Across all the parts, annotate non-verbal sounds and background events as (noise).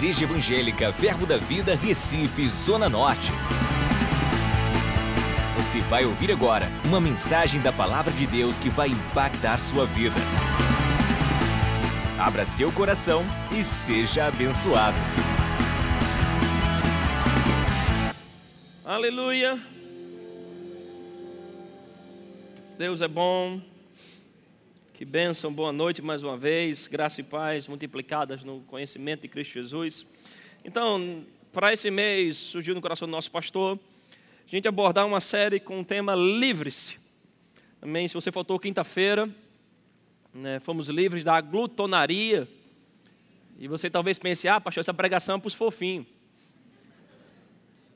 Igreja Evangélica Verbo da Vida, Recife, Zona Norte. Você vai ouvir agora uma mensagem da Palavra de Deus que vai impactar sua vida. Abra seu coração e seja abençoado. Aleluia. Deus é bom. Que bênção, boa noite mais uma vez. Graça e paz multiplicadas no conhecimento de Cristo Jesus. Então, para esse mês, surgiu no coração do nosso pastor a gente abordar uma série com o tema Livre-se. Também, se você faltou quinta-feira, né, fomos livres da glutonaria. E você talvez pense, ah, pastor, essa pregação é para os fofinhos.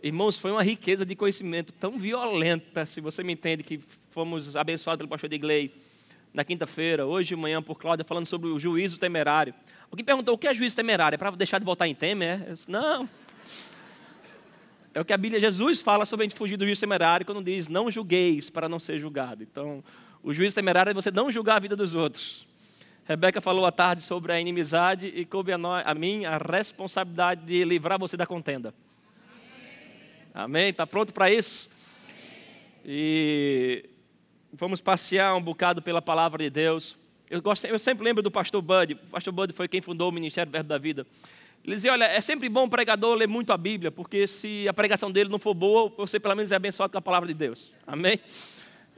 Irmãos, foi uma riqueza de conhecimento tão violenta, se você me entende, que fomos abençoados pelo pastor Digley na quinta-feira, hoje de manhã, por Cláudia, falando sobre o juízo temerário. Alguém perguntou o que é juízo temerário? É para deixar de votar em Temer? É? Disse, não. É o que a Bíblia, Jesus fala sobre a gente fugir do juízo temerário quando diz: não julgueis para não ser julgado. Então, o juízo temerário é você não julgar a vida dos outros. Rebeca falou à tarde sobre a inimizade e coube a, nós, a mim a responsabilidade de livrar você da contenda. Amém? Está pronto para isso? E Vamos passear um bocado pela palavra de Deus. Eu, gosto, eu sempre lembro do pastor Bud. O pastor Bud foi quem fundou o Ministério Verbo da Vida. Ele dizia: Olha, é sempre bom pregador ler muito a Bíblia, porque se a pregação dele não for boa, você pelo menos é abençoado com a palavra de Deus. Amém?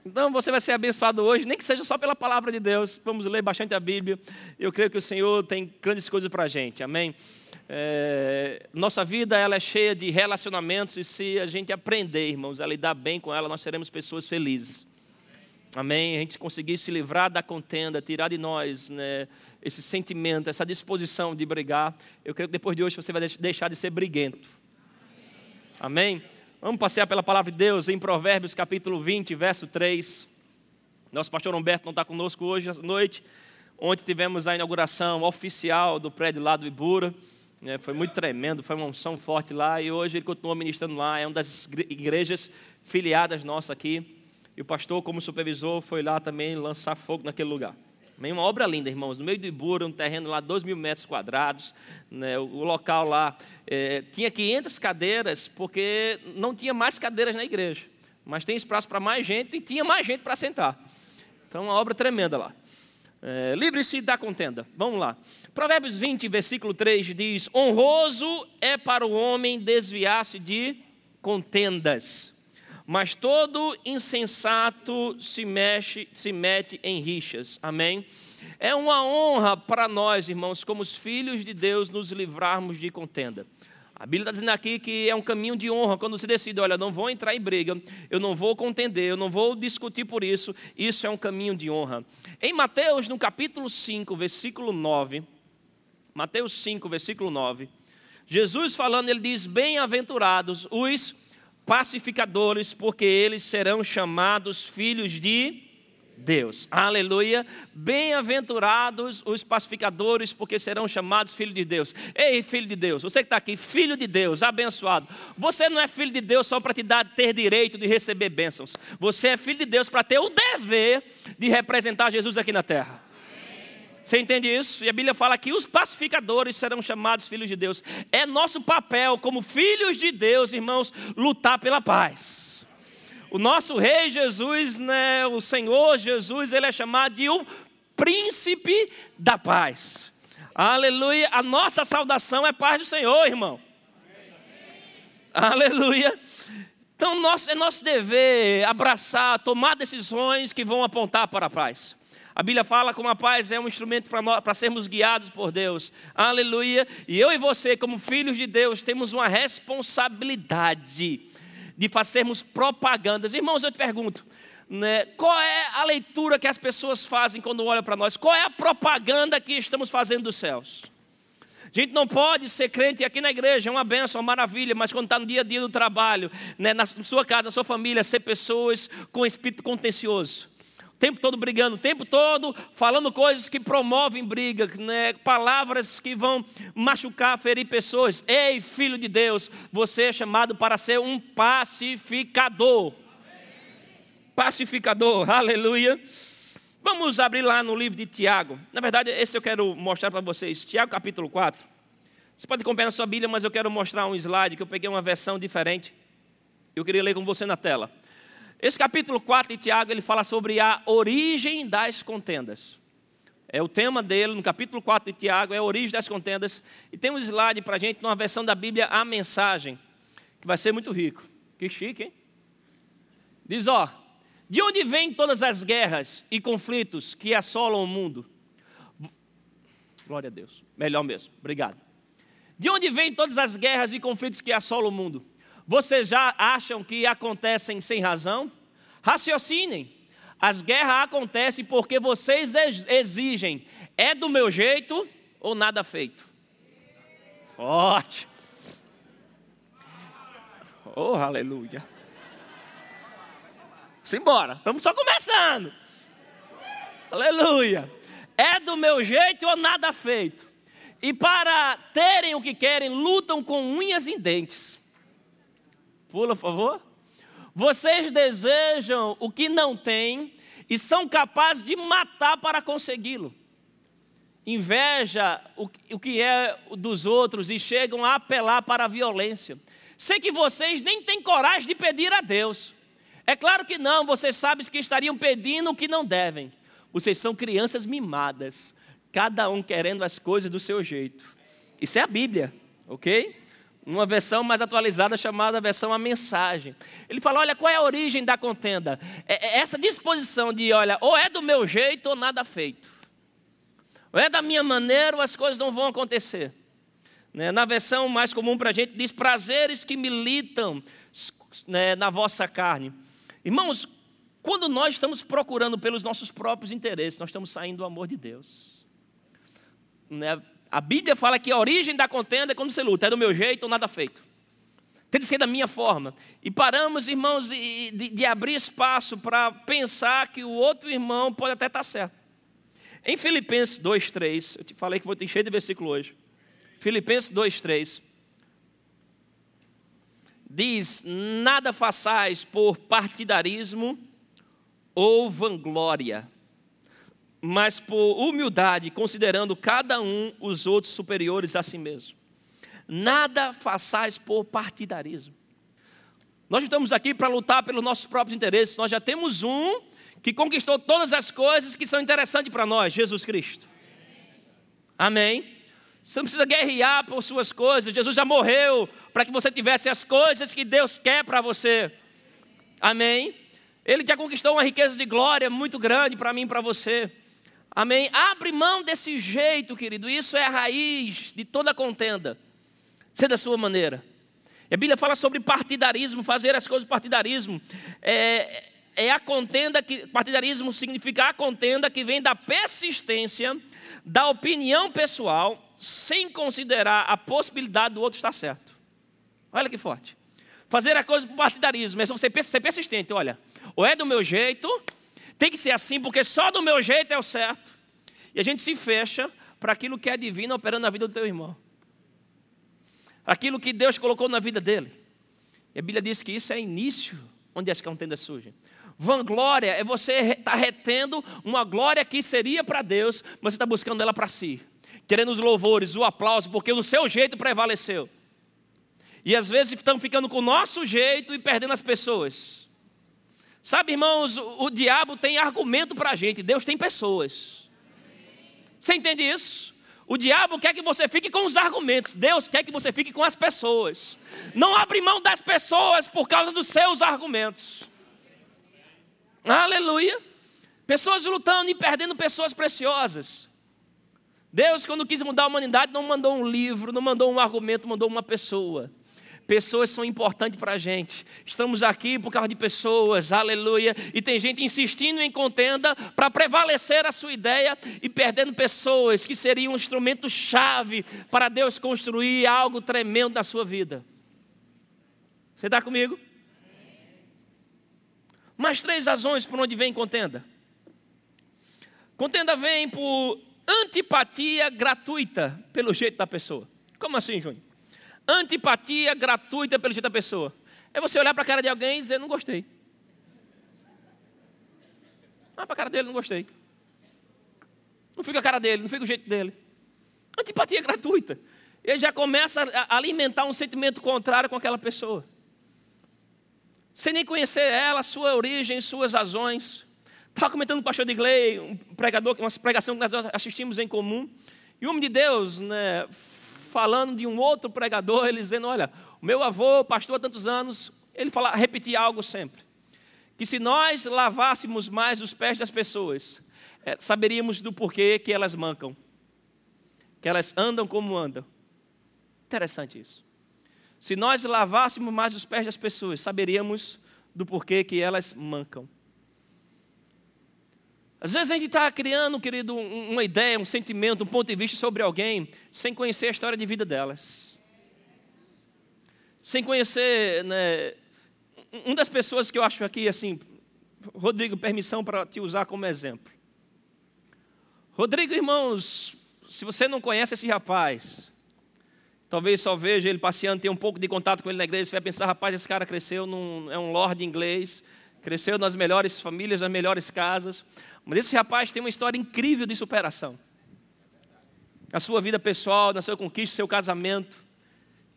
Então você vai ser abençoado hoje, nem que seja só pela palavra de Deus. Vamos ler bastante a Bíblia. Eu creio que o Senhor tem grandes coisas para a gente. Amém? É, nossa vida ela é cheia de relacionamentos e se a gente aprender, irmãos, a lidar bem com ela, nós seremos pessoas felizes. Amém? A gente conseguir se livrar da contenda, tirar de nós né, esse sentimento, essa disposição de brigar. Eu creio que depois de hoje você vai deixar de ser briguento. Amém? Vamos passear pela palavra de Deus em Provérbios capítulo 20, verso 3. Nosso pastor Humberto não está conosco hoje à noite. Ontem tivemos a inauguração oficial do prédio lá do Ibura. É, foi muito tremendo, foi uma unção forte lá. E hoje ele continua ministrando lá. É uma das igrejas filiadas nossa aqui. E o pastor, como supervisor, foi lá também lançar fogo naquele lugar. Uma obra linda, irmãos. No meio do Ibura, um terreno lá, 2 mil metros quadrados. Né, o local lá é, tinha 500 cadeiras, porque não tinha mais cadeiras na igreja. Mas tem espaço para mais gente e tinha mais gente para sentar. Então, uma obra tremenda lá. É, Livre-se da contenda. Vamos lá. Provérbios 20, versículo 3 diz: Honroso é para o homem desviar-se de contendas mas todo insensato se mexe, se mete em rixas. Amém? É uma honra para nós, irmãos, como os filhos de Deus, nos livrarmos de contenda. A Bíblia está dizendo aqui que é um caminho de honra quando se decide, olha, não vou entrar em briga, eu não vou contender, eu não vou discutir por isso, isso é um caminho de honra. Em Mateus, no capítulo 5, versículo 9, Mateus 5, versículo 9, Jesus falando, ele diz: Bem-aventurados os pacificadores, porque eles serão chamados filhos de Deus. Aleluia. Bem-aventurados os pacificadores, porque serão chamados filhos de Deus. Ei, filho de Deus, você que está aqui, filho de Deus, abençoado. Você não é filho de Deus só para te dar, ter direito de receber bênçãos. Você é filho de Deus para ter o dever de representar Jesus aqui na terra. Você entende isso? E a Bíblia fala que os pacificadores serão chamados filhos de Deus. É nosso papel, como filhos de Deus, irmãos, lutar pela paz. O nosso Rei Jesus, né, o Senhor Jesus, ele é chamado de o príncipe da paz. Aleluia. A nossa saudação é paz do Senhor, irmão. Aleluia. Então, nosso, é nosso dever abraçar, tomar decisões que vão apontar para a paz. A Bíblia fala como a paz é um instrumento para sermos guiados por Deus. Aleluia. E eu e você, como filhos de Deus, temos uma responsabilidade de fazermos propagandas. Irmãos, eu te pergunto, né, qual é a leitura que as pessoas fazem quando olham para nós? Qual é a propaganda que estamos fazendo dos céus? A gente não pode ser crente aqui na igreja, é uma benção, uma maravilha, mas quando está no dia a dia do trabalho, né, na sua casa, na sua família, ser pessoas com espírito contencioso o tempo todo brigando, o tempo todo falando coisas que promovem briga, né? palavras que vão machucar, ferir pessoas. Ei, filho de Deus, você é chamado para ser um pacificador. Pacificador, (laughs) aleluia. Vamos abrir lá no livro de Tiago. Na verdade, esse eu quero mostrar para vocês. Tiago capítulo 4. Você pode acompanhar na sua Bíblia, mas eu quero mostrar um slide que eu peguei uma versão diferente. Eu queria ler com você na tela. Esse capítulo 4 de Tiago, ele fala sobre a origem das contendas. É o tema dele, no capítulo 4 de Tiago, é a origem das contendas. E tem um slide para a gente, numa versão da Bíblia, a mensagem, que vai ser muito rico. Que chique, hein? Diz, ó, de onde vêm todas as guerras e conflitos que assolam o mundo? Glória a Deus. Melhor mesmo. Obrigado. De onde vêm todas as guerras e conflitos que assolam o mundo? Vocês já acham que acontecem sem razão? Raciocinem. As guerras acontecem porque vocês exigem. É do meu jeito ou nada feito? Forte. Oh, aleluia. Simbora, estamos só começando. Aleluia. É do meu jeito ou nada feito? E para terem o que querem, lutam com unhas e dentes. Pula, por favor. Vocês desejam o que não têm e são capazes de matar para consegui-lo. Inveja o, o que é dos outros e chegam a apelar para a violência. Sei que vocês nem têm coragem de pedir a Deus. É claro que não, vocês sabem que estariam pedindo o que não devem. Vocês são crianças mimadas, cada um querendo as coisas do seu jeito. Isso é a Bíblia, ok? Uma versão mais atualizada chamada versão a mensagem. Ele fala: olha, qual é a origem da contenda? É, é essa disposição de, olha, ou é do meu jeito ou nada feito. Ou é da minha maneira ou as coisas não vão acontecer. Né? Na versão mais comum para a gente diz prazeres que militam né, na vossa carne. Irmãos, quando nós estamos procurando pelos nossos próprios interesses, nós estamos saindo do amor de Deus. Né? A Bíblia fala que a origem da contenda é quando você luta, é do meu jeito ou nada feito. Tem que ser da minha forma. E paramos, irmãos, de, de, de abrir espaço para pensar que o outro irmão pode até estar certo. Em Filipenses 2,3, eu te falei que vou ter cheio de versículo hoje. Filipenses 2,3 diz: Nada façais por partidarismo ou vanglória mas por humildade, considerando cada um os outros superiores a si mesmo. Nada façais por partidarismo. Nós estamos aqui para lutar pelos nossos próprios interesses. Nós já temos um que conquistou todas as coisas que são interessantes para nós, Jesus Cristo. Amém. Você não precisa guerrear por suas coisas. Jesus já morreu para que você tivesse as coisas que Deus quer para você. Amém. Ele já conquistou uma riqueza de glória muito grande para mim e para você. Amém? Abre mão desse jeito, querido. Isso é a raiz de toda contenda. Ser da sua maneira. E a Bíblia fala sobre partidarismo, fazer as coisas partidarismo. É, é a contenda que. Partidarismo significa a contenda que vem da persistência, da opinião pessoal, sem considerar a possibilidade do outro estar certo. Olha que forte. Fazer a coisa por partidarismo é você ser persistente, olha. Ou é do meu jeito, tem que ser assim, porque só do meu jeito é o certo. E a gente se fecha para aquilo que é divino operando na vida do teu irmão. Aquilo que Deus colocou na vida dele. E a Bíblia diz que isso é início onde as contendas surgem. Vanglória é você estar tá retendo uma glória que seria para Deus, mas você está buscando ela para si. Querendo os louvores, o aplauso, porque o seu jeito prevaleceu. E às vezes estamos ficando com o nosso jeito e perdendo as pessoas. Sabe, irmãos, o, o diabo tem argumento para a gente, Deus tem pessoas. Você entende isso? O diabo quer que você fique com os argumentos, Deus quer que você fique com as pessoas. Não abre mão das pessoas por causa dos seus argumentos. Aleluia. Pessoas lutando e perdendo pessoas preciosas. Deus, quando quis mudar a humanidade, não mandou um livro, não mandou um argumento, mandou uma pessoa. Pessoas são importantes para a gente. Estamos aqui por causa de pessoas, aleluia. E tem gente insistindo em contenda para prevalecer a sua ideia e perdendo pessoas que seriam um instrumento-chave para Deus construir algo tremendo na sua vida. Você está comigo? Mais três razões por onde vem contenda. Contenda vem por antipatia gratuita pelo jeito da pessoa. Como assim, Júnior? Antipatia gratuita pelo jeito da pessoa. É você olhar para a cara de alguém e dizer, não gostei. Ah, para a cara dele, não gostei. Não fica a cara dele, não fica o jeito dele. Antipatia gratuita. ele já começa a alimentar um sentimento contrário com aquela pessoa. Sem nem conhecer ela, sua origem, suas razões. Estava comentando com o pastor Digley, um pregador, uma pregação que nós assistimos em comum. E um homem de Deus, né, falando de um outro pregador, ele dizendo: Olha, meu avô, pastor há tantos anos, ele fala, repetia algo sempre: que se nós lavássemos mais os pés das pessoas, é, saberíamos do porquê que elas mancam, que elas andam como andam. Interessante isso. Se nós lavássemos mais os pés das pessoas, saberíamos do porquê que elas mancam. Às vezes a gente está criando, querido, uma ideia, um sentimento, um ponto de vista sobre alguém, sem conhecer a história de vida delas. Sem conhecer, né, um das pessoas que eu acho aqui, assim, Rodrigo, permissão para te usar como exemplo. Rodrigo, irmãos, se você não conhece esse rapaz, talvez só veja ele passeando, tenha um pouco de contato com ele na igreja, você vai pensar, rapaz, esse cara cresceu, num, é um lord inglês, cresceu nas melhores famílias, nas melhores casas. Mas esse rapaz tem uma história incrível de superação. Na sua vida pessoal, na sua conquista, seu casamento.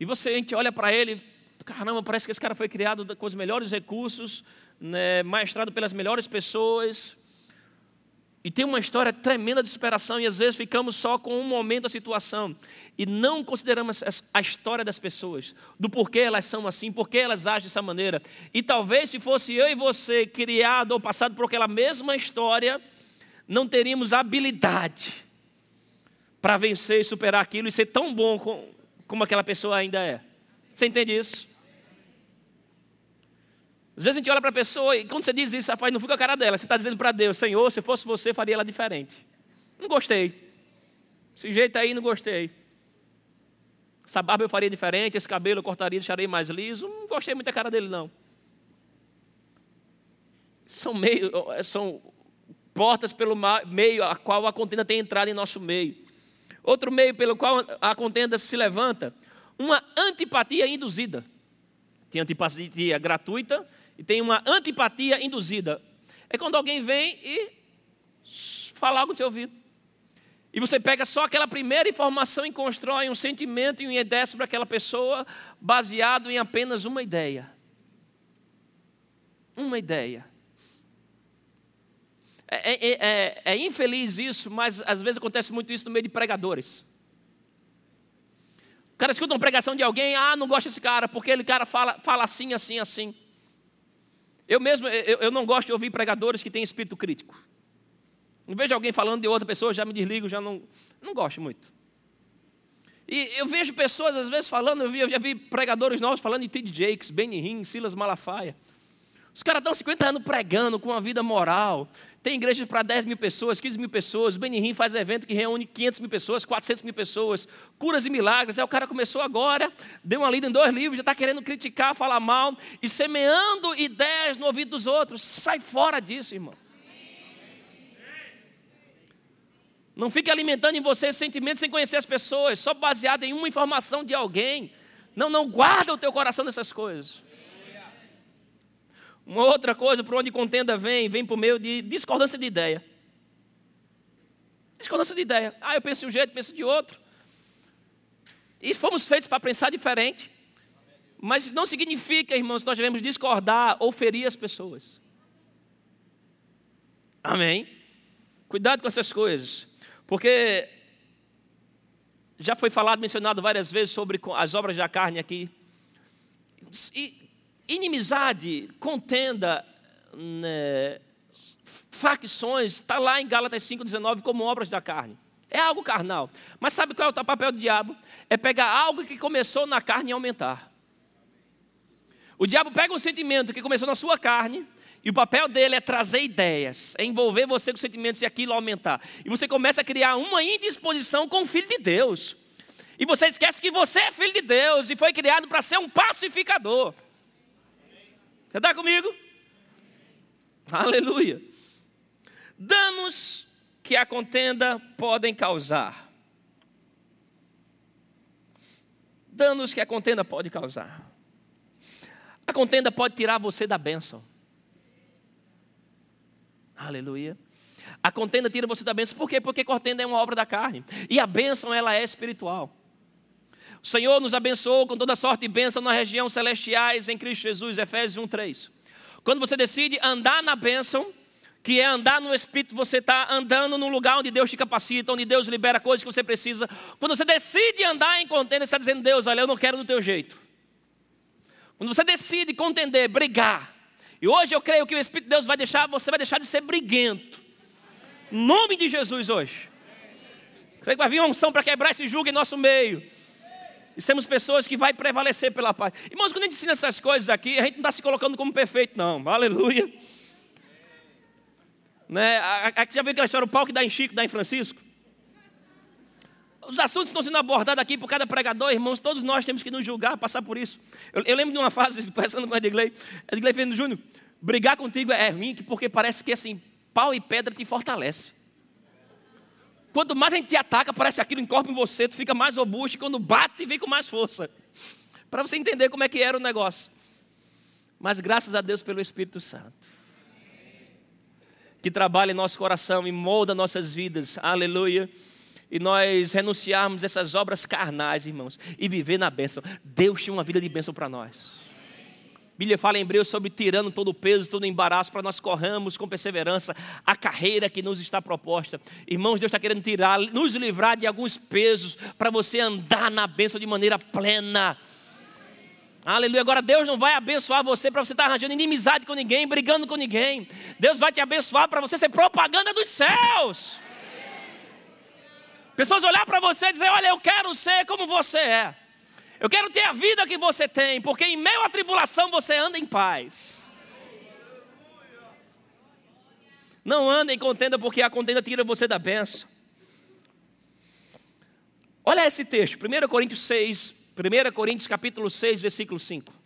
E você, a gente olha para ele, caramba, parece que esse cara foi criado com os melhores recursos, né, maestrado pelas melhores pessoas. E tem uma história tremenda de superação, e às vezes ficamos só com um momento da situação e não consideramos a história das pessoas, do porquê elas são assim, porquê elas agem dessa maneira. E talvez se fosse eu e você criado ou passado por aquela mesma história, não teríamos habilidade para vencer e superar aquilo e ser tão bom como aquela pessoa ainda é. Você entende isso? Às vezes a gente olha para a pessoa e quando você diz isso, faz, não fica a cara dela. Você está dizendo para Deus, Senhor, se fosse você, faria ela diferente. Não gostei. Esse jeito aí, não gostei. Essa barba eu faria diferente, esse cabelo eu cortaria, deixaria mais liso. Não gostei muito da cara dele, não. São, meio, são portas pelo meio a qual a contenda tem entrado em nosso meio. Outro meio pelo qual a contenda se levanta, uma antipatia induzida. Tem antipatia gratuita e tem uma antipatia induzida. É quando alguém vem e fala algo no seu ouvido. E você pega só aquela primeira informação e constrói um sentimento e um ideia sobre aquela pessoa baseado em apenas uma ideia. Uma ideia. É, é, é, é, infeliz isso, mas às vezes acontece muito isso no meio de pregadores. O cara escuta uma pregação de alguém, ah, não gosto desse cara, porque ele cara fala, fala assim, assim, assim. Eu mesmo, eu, eu não gosto de ouvir pregadores que têm espírito crítico. Não vejo alguém falando de outra pessoa, já me desligo, já não, não gosto muito. E eu vejo pessoas às vezes falando, eu, vi, eu já vi pregadores novos falando de T.D. Jakes, Benny Hinn, Silas Malafaia. Os caras estão 50 anos pregando com uma vida moral. Tem igrejas para 10 mil pessoas, 15 mil pessoas. Hinn faz evento que reúne 500 mil pessoas, 400 mil pessoas. Curas e milagres. Aí o cara começou agora, deu uma lida em dois livros, já está querendo criticar, falar mal e semeando ideias no ouvido dos outros. Sai fora disso, irmão. Não fique alimentando em você sentimentos sem conhecer as pessoas, só baseado em uma informação de alguém. Não, não guarda o teu coração nessas coisas. Uma outra coisa, por onde contenda vem, vem por meio de discordância de ideia. Discordância de ideia. Ah, eu penso de um jeito, penso de outro. E fomos feitos para pensar diferente. Mas não significa, irmãos, que nós devemos discordar ou ferir as pessoas. Amém? Cuidado com essas coisas. Porque já foi falado, mencionado várias vezes sobre as obras da carne aqui. E inimizade, contenda, né, facções, está lá em Gálatas 5,19 como obras da carne. É algo carnal. Mas sabe qual é o papel do diabo? É pegar algo que começou na carne e aumentar. O diabo pega um sentimento que começou na sua carne, e o papel dele é trazer ideias, é envolver você com sentimentos e aquilo aumentar. E você começa a criar uma indisposição com o Filho de Deus. E você esquece que você é filho de Deus e foi criado para ser um pacificador. Você está comigo? Aleluia. Danos que a contenda podem causar. Danos que a contenda pode causar. A contenda pode tirar você da bênção. Aleluia. A contenda tira você da bênção. Por quê? Porque contenda é uma obra da carne. E a bênção, ela é espiritual. O Senhor nos abençoou com toda sorte de bênção nas regiões celestiais em Cristo Jesus, Efésios 1,3. Quando você decide andar na bênção, que é andar no Espírito, você está andando num lugar onde Deus te capacita, onde Deus libera coisas que você precisa. Quando você decide andar em contenda, você está dizendo, Deus, olha, eu não quero do teu jeito. Quando você decide contender, brigar, e hoje eu creio que o Espírito de Deus vai deixar, você vai deixar de ser briguento. Em nome de Jesus hoje. Creio que vai vir uma unção para quebrar esse jugo em nosso meio. E sermos pessoas que vai prevalecer pela paz. Irmãos, quando a gente ensina essas coisas aqui, a gente não está se colocando como perfeito, não. Aleluia. Né? Aqui já viu aquela história, o pau que dá em Chico, dá em Francisco? Os assuntos estão sendo abordados aqui por cada pregador, irmãos, todos nós temos que nos julgar, passar por isso. Eu, eu lembro de uma fase, (laughs) pensando com o Edgley, Edgley Fernando Júnior, brigar contigo é ruim, porque parece que assim, pau e pedra te fortalece. Quanto mais a gente te ataca, parece aquilo encorpa em você, tu fica mais robusto, e quando bate, vem com mais força. Para você entender como é que era o negócio. Mas graças a Deus pelo Espírito Santo. Que trabalha em nosso coração e molda nossas vidas. Aleluia e nós renunciarmos essas obras carnais, irmãos, e viver na bênção. Deus tinha uma vida de bênção para nós. Bíblia fala em Hebreus sobre tirando todo o peso, todo o embaraço, para nós corramos com perseverança a carreira que nos está proposta. Irmãos, Deus está querendo tirar, nos livrar de alguns pesos, para você andar na bênção de maneira plena. Aleluia. Agora Deus não vai abençoar você para você estar arranjando inimizade com ninguém, brigando com ninguém. Deus vai te abençoar para você ser propaganda dos céus. Pessoas olhar para você e dizer: Olha, eu quero ser como você é. Eu quero ter a vida que você tem, porque em meio à tribulação você anda em paz. Não anda em contenda, porque a contenda tira você da benção. Olha esse texto, 1 Coríntios 6, 1 Coríntios capítulo 6, versículo 5.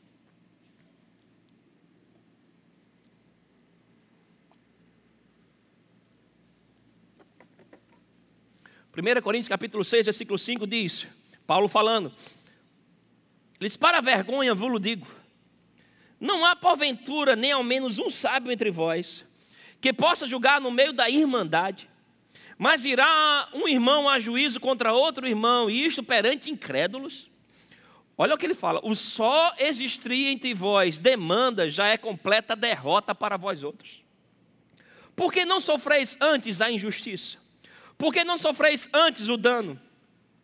1 Coríntios capítulo 6, versículo 5 diz, Paulo falando, ele diz, para a vergonha vos digo, não há porventura nem ao menos um sábio entre vós, que possa julgar no meio da irmandade, mas irá um irmão a juízo contra outro irmão, e isto perante incrédulos? Olha o que ele fala: o só existir entre vós demanda já é completa derrota para vós outros. Porque não sofreis antes a injustiça? Porque não sofreis antes o dano,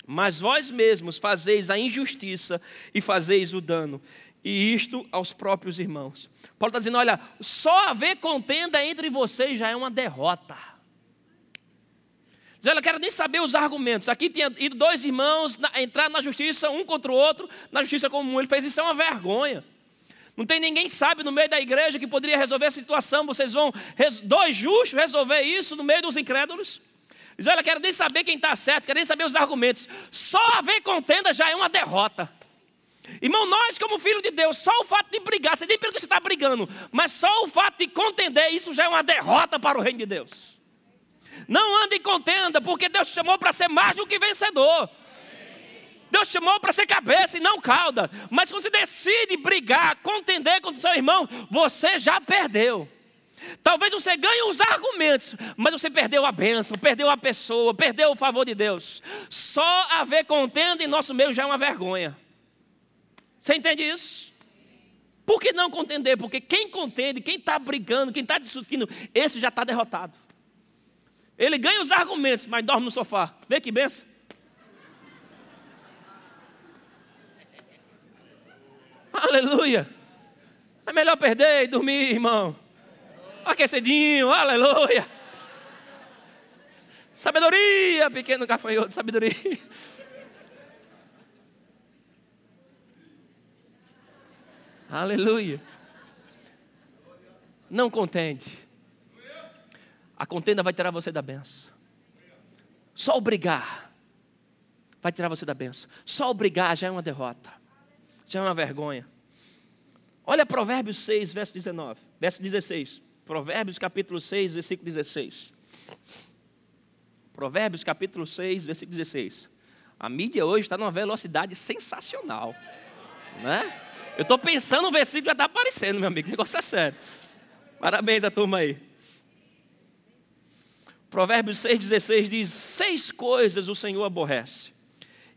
mas vós mesmos fazeis a injustiça e fazeis o dano, e isto aos próprios irmãos. Paulo está dizendo: olha, só haver contenda entre vocês já é uma derrota. Diz, olha, quero nem saber os argumentos. Aqui tinha ido dois irmãos na, entrar na justiça, um contra o outro, na justiça comum. Ele fez isso, é uma vergonha. Não tem ninguém sabe no meio da igreja que poderia resolver a situação. Vocês vão, dois justos, resolver isso no meio dos incrédulos? Diz: Olha, quero nem saber quem está certo, quero nem saber os argumentos. Só haver contenda já é uma derrota. Irmão, nós, como filho de Deus, só o fato de brigar, você nem pelo que você está brigando, mas só o fato de contender, isso já é uma derrota para o reino de Deus. Não ande em contenda, porque Deus te chamou para ser mais do que vencedor. Deus te chamou para ser cabeça e não cauda. Mas quando você decide brigar, contender com o seu irmão, você já perdeu. Talvez você ganhe os argumentos, mas você perdeu a bênção, perdeu a pessoa, perdeu o favor de Deus. Só haver contenda em nosso meio já é uma vergonha. Você entende isso? Por que não contender? Porque quem contende, quem está brigando, quem está discutindo, esse já está derrotado. Ele ganha os argumentos, mas dorme no sofá. Vê que benção. Aleluia. É melhor perder e dormir, irmão aquecidinho, aleluia. Sabedoria, pequeno gafanhoto, sabedoria. Aleluia. Não contente. A contenda vai tirar você da benção. Só obrigar vai tirar você da benção. Só obrigar já é uma derrota. Já é uma vergonha. Olha Provérbios 6, verso 19, verso 16. Provérbios capítulo 6, versículo 16. Provérbios capítulo 6, versículo 16. A mídia hoje está numa velocidade sensacional. Né? Eu estou pensando no versículo já está aparecendo, meu amigo. O negócio é sério. Parabéns a turma aí. Provérbios 6,16 diz: Seis coisas o Senhor aborrece,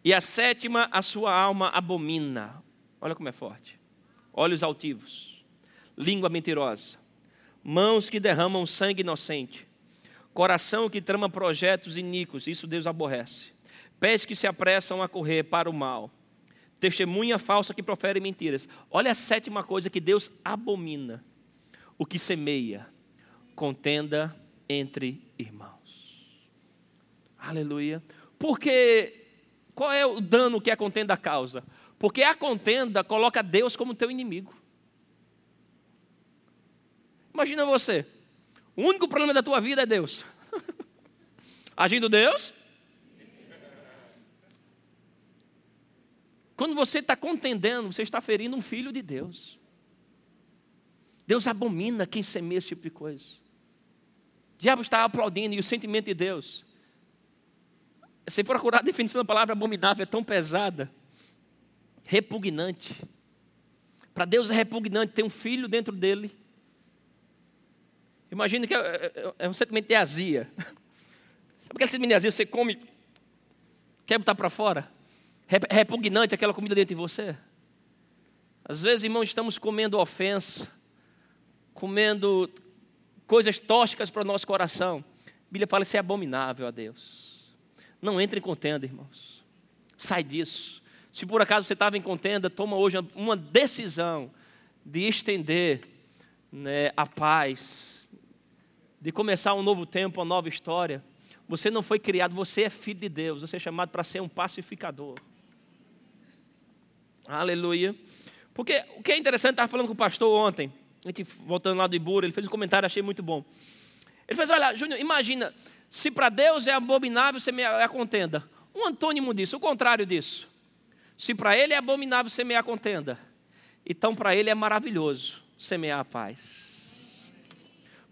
E a sétima, a sua alma abomina. Olha como é forte. Olhos altivos, língua mentirosa, mãos que derramam sangue inocente, coração que trama projetos iníquos, isso Deus aborrece. Pés que se apressam a correr para o mal, testemunha falsa que profere mentiras. Olha a sétima coisa que Deus abomina: o que semeia, contenda entre irmãos. Aleluia. Porque qual é o dano que a contenda causa? Porque a contenda coloca Deus como teu inimigo. Imagina você, o único problema da tua vida é Deus. (laughs) Agindo Deus? Quando você está contendendo, você está ferindo um filho de Deus. Deus abomina quem semeia esse tipo de coisa. O diabo está aplaudindo e o sentimento de Deus. Se procurar a definição da palavra abominável, é tão pesada, repugnante. Para Deus é repugnante ter um filho dentro dele. Imagina que é, é, é um sentimento de azia. (laughs) Sabe aquele sentimento de azia? Você come, quer botar para fora? É repugnante aquela comida dentro de você? Às vezes, irmãos, estamos comendo ofensa, comendo coisas tóxicas para o nosso coração. A Bíblia fala isso é abominável a Deus. Não entre em contenda, irmãos. Sai disso. Se por acaso você estava em contenda, toma hoje uma decisão de estender né, a paz, de começar um novo tempo, uma nova história. Você não foi criado, você é filho de Deus, você é chamado para ser um pacificador. Aleluia. Porque o que é interessante, estava falando com o pastor ontem, a gente voltando lá do Ibura, ele fez um comentário, achei muito bom. Ele fez: Olha, Júnior, imagina, se para Deus é abominável semear a contenda. Um antônimo disso, o contrário disso. Se para ele é abominável semear a contenda, então para ele é maravilhoso semear a paz.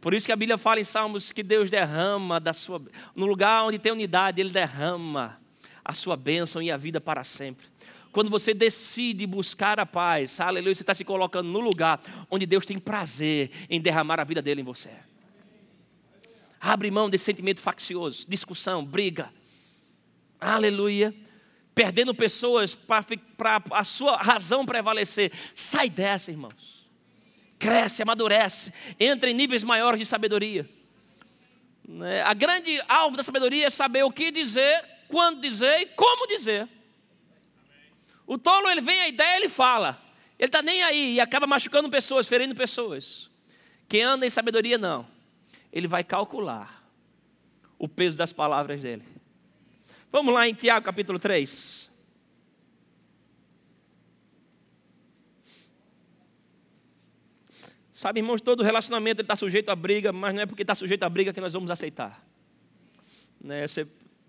Por isso que a Bíblia fala em Salmos que Deus derrama da sua no lugar onde tem unidade, ele derrama a sua bênção e a vida para sempre. Quando você decide buscar a paz, aleluia, você está se colocando no lugar onde Deus tem prazer em derramar a vida dele em você. Abre mão desse sentimento faccioso, discussão, briga. Aleluia. Perdendo pessoas para a sua razão prevalecer. Sai dessa, irmãos. Cresce, amadurece. Entra em níveis maiores de sabedoria. Né? A grande alvo da sabedoria é saber o que dizer, quando dizer e como dizer. O tolo, ele vem a ideia, ele fala. Ele está nem aí e acaba machucando pessoas, ferindo pessoas. Quem anda em sabedoria, não. Ele vai calcular o peso das palavras dele. Vamos lá em Tiago capítulo 3. Sabe, irmãos, todo relacionamento está sujeito a briga, mas não é porque está sujeito a briga que nós vamos aceitar. Né? Você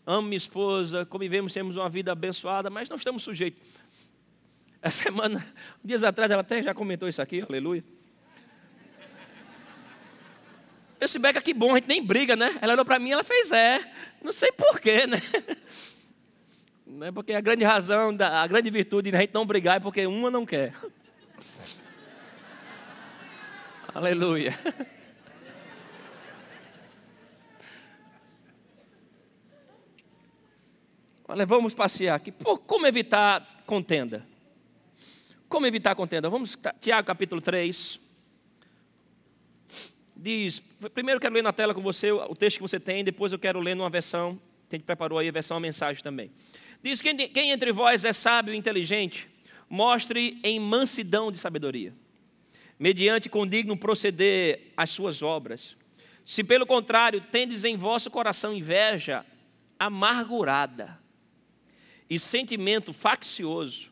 amo minha esposa, convivemos, temos uma vida abençoada, mas não estamos sujeitos. Essa semana, dias atrás, ela até já comentou isso aqui, aleluia. Esse Beca, que bom, a gente nem briga, né? Ela olhou para mim ela fez é. Não sei porquê, né? (laughs) Não é porque a grande razão, a grande virtude de a gente não brigar é porque uma não quer. Aleluia. Olha, vamos passear aqui. Pô, como evitar contenda? Como evitar contenda? Vamos, Tiago capítulo 3. Diz, primeiro eu quero ler na tela com você o texto que você tem, depois eu quero ler numa versão, a gente preparou aí a versão, a mensagem também. Diz, quem, quem entre vós é sábio e inteligente, mostre em mansidão de sabedoria, mediante condigno proceder as suas obras. Se pelo contrário tendes em vosso coração inveja amargurada, e sentimento faccioso,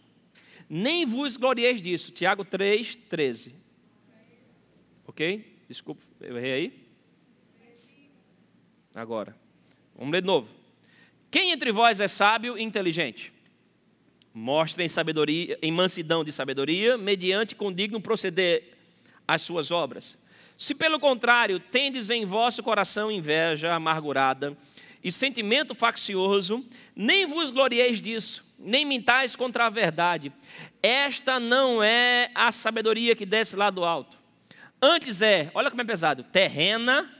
nem vos glorieis disso. Tiago 3, 13. Ok? Desculpa, eu errei aí? Agora. Vamos ler de novo. Quem entre vós é sábio e inteligente? Mostre em sabedoria, em mansidão de sabedoria, mediante condigno proceder às suas obras. Se pelo contrário tendes em vosso coração inveja amargurada e sentimento faccioso, nem vos glorieis disso, nem mintais contra a verdade. Esta não é a sabedoria que desce lá do alto. Antes é, olha como é pesado, terrena,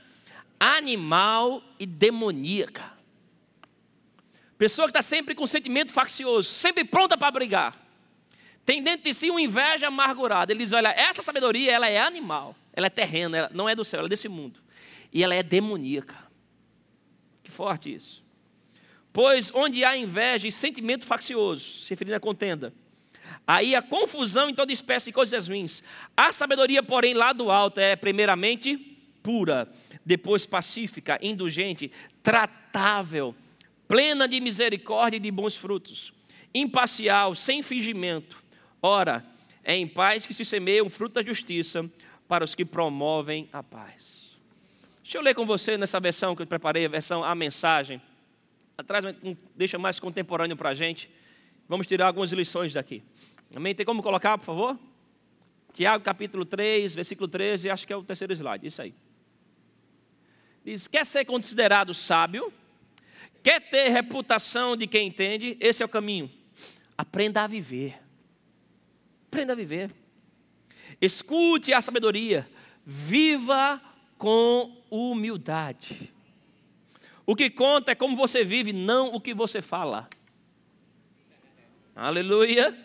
animal e demoníaca. Pessoa que está sempre com sentimento faccioso, sempre pronta para brigar. Tem dentro de si uma inveja amargurada. Ele diz: olha, essa sabedoria ela é animal, ela é terrena, ela não é do céu, ela é desse mundo. E ela é demoníaca. Que forte isso. Pois onde há inveja e sentimento faccioso, se referindo à contenda, aí a confusão em toda espécie de coisas ruins. A sabedoria, porém, lá do alto é primeiramente pura, depois pacífica, indulgente, tratável, plena de misericórdia e de bons frutos, imparcial, sem fingimento. Ora, é em paz que se semeia o fruto da justiça para os que promovem a paz. Deixa eu ler com você nessa versão que eu preparei, a versão A Mensagem. Atrás deixa mais contemporâneo para a gente. Vamos tirar algumas lições daqui. Amém? Tem como colocar, por favor? Tiago capítulo 3, versículo 13, acho que é o terceiro slide, isso aí. Diz: quer ser considerado sábio, quer ter reputação de quem entende, esse é o caminho. Aprenda a viver. Aprenda a viver. Escute a sabedoria, viva com humildade. O que conta é como você vive, não o que você fala. Aleluia.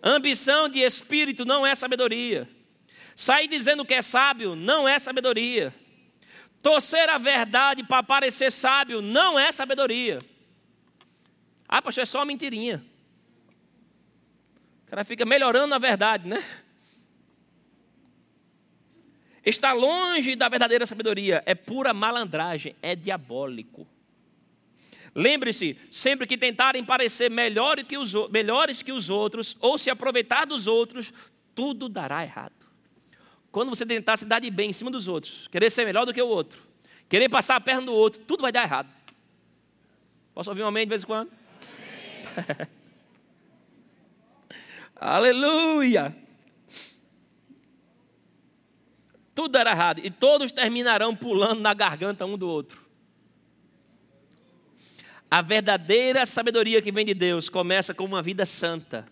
Ambição de espírito não é sabedoria. Sair dizendo que é sábio não é sabedoria. Torcer a verdade para parecer sábio não é sabedoria. Ah, pastor, é só uma mentirinha. O cara fica melhorando a verdade, né? Está longe da verdadeira sabedoria, é pura malandragem, é diabólico. Lembre-se, sempre que tentarem parecer melhor que os, melhores que os outros, ou se aproveitar dos outros, tudo dará errado. Quando você tentar se dar de bem em cima dos outros, querer ser melhor do que o outro, querer passar a perna do outro, tudo vai dar errado. Posso ouvir um amém de vez em quando? (laughs) Aleluia! Tudo dará errado e todos terminarão pulando na garganta um do outro. A verdadeira sabedoria que vem de Deus começa com uma vida santa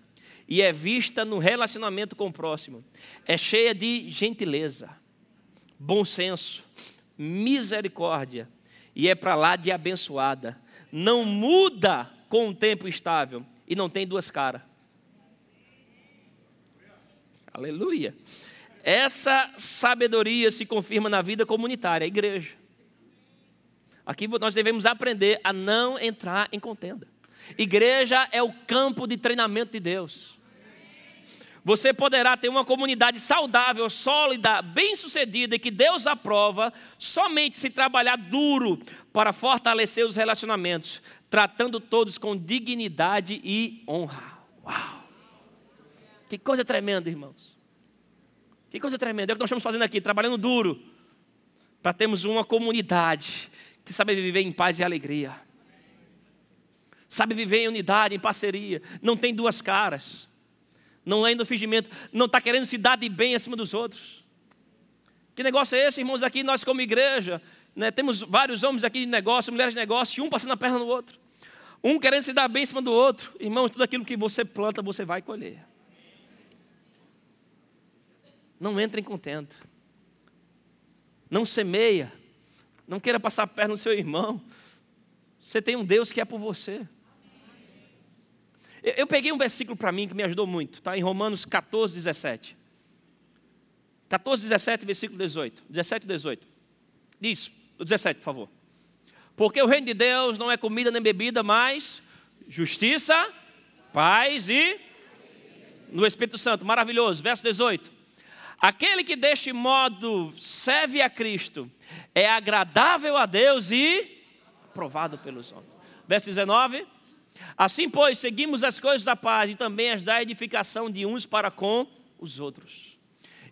e é vista no relacionamento com o próximo. É cheia de gentileza, bom senso, misericórdia e é para lá de abençoada. Não muda com um tempo estável e não tem duas caras. Aleluia. Essa sabedoria se confirma na vida comunitária, a igreja. Aqui nós devemos aprender a não entrar em contenda. Igreja é o campo de treinamento de Deus. Você poderá ter uma comunidade saudável, sólida, bem-sucedida e que Deus aprova somente se trabalhar duro para fortalecer os relacionamentos, tratando todos com dignidade e honra. Uau! Que coisa tremenda, irmãos. Que coisa tremenda. É o que nós estamos fazendo aqui, trabalhando duro, para termos uma comunidade que sabe viver em paz e alegria. Sabe viver em unidade, em parceria. Não tem duas caras não é no fingimento, não está querendo se dar de bem acima dos outros. Que negócio é esse, irmãos, aqui nós como igreja, né, temos vários homens aqui de negócio, mulheres de negócio, um passando a perna no outro. Um querendo se dar bem em cima do outro. Irmãos, tudo aquilo que você planta, você vai colher. Não entre em contento. Não semeia. Não queira passar a perna no seu irmão. Você tem um Deus que é por você. Eu, eu peguei um versículo para mim que me ajudou muito, está em Romanos 14, 17. 14, 17, versículo 18. 17 e 18. Diz, 17, por favor. Porque o reino de Deus não é comida nem bebida, mas justiça, paz e no Espírito Santo. Maravilhoso. Verso 18. Aquele que deste modo serve a Cristo é agradável a Deus e aprovado pelos homens. Verso 19. Assim, pois, seguimos as coisas da paz e também as da edificação de uns para com os outros.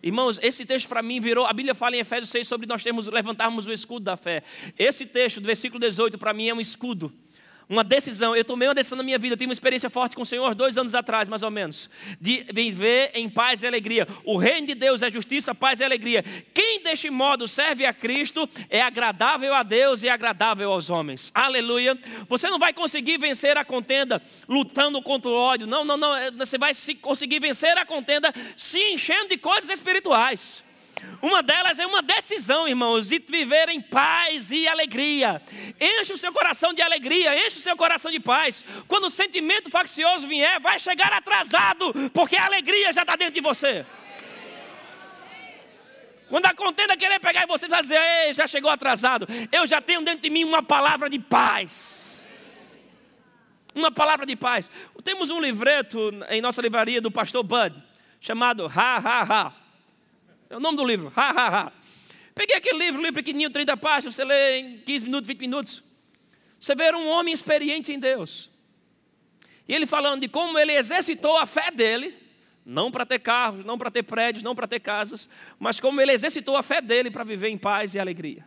Irmãos, esse texto para mim virou. A Bíblia fala em Efésios 6 sobre nós termos levantarmos o escudo da fé. Esse texto, do versículo 18, para mim é um escudo uma decisão. Eu tomei uma decisão na minha vida. Eu tive uma experiência forte com o Senhor dois anos atrás, mais ou menos. De viver em paz e alegria. O reino de Deus é justiça, paz e alegria. Quem deste modo serve a Cristo é agradável a Deus e agradável aos homens. Aleluia. Você não vai conseguir vencer a contenda lutando contra o ódio. Não, não, não. Você vai conseguir vencer a contenda se enchendo de coisas espirituais. Uma delas é uma decisão, irmãos, de viver em paz e alegria. Enche o seu coração de alegria, enche o seu coração de paz. Quando o sentimento faccioso vier, vai chegar atrasado, porque a alegria já está dentro de você. Quando a contenda querer pegar em você, vai dizer: Ei, já chegou atrasado. Eu já tenho dentro de mim uma palavra de paz. Uma palavra de paz. Temos um livreto em nossa livraria do pastor Bud, chamado Ha Ha Ha. É o nome do livro, Ha Ha Ha. Peguei aquele livro, livro pequenininho, 30 páginas, você lê em 15 minutos, 20 minutos. Você vê um homem experiente em Deus. E ele falando de como ele exercitou a fé dele não para ter carros, não para ter prédios, não para ter casas, mas como ele exercitou a fé dele para viver em paz e alegria.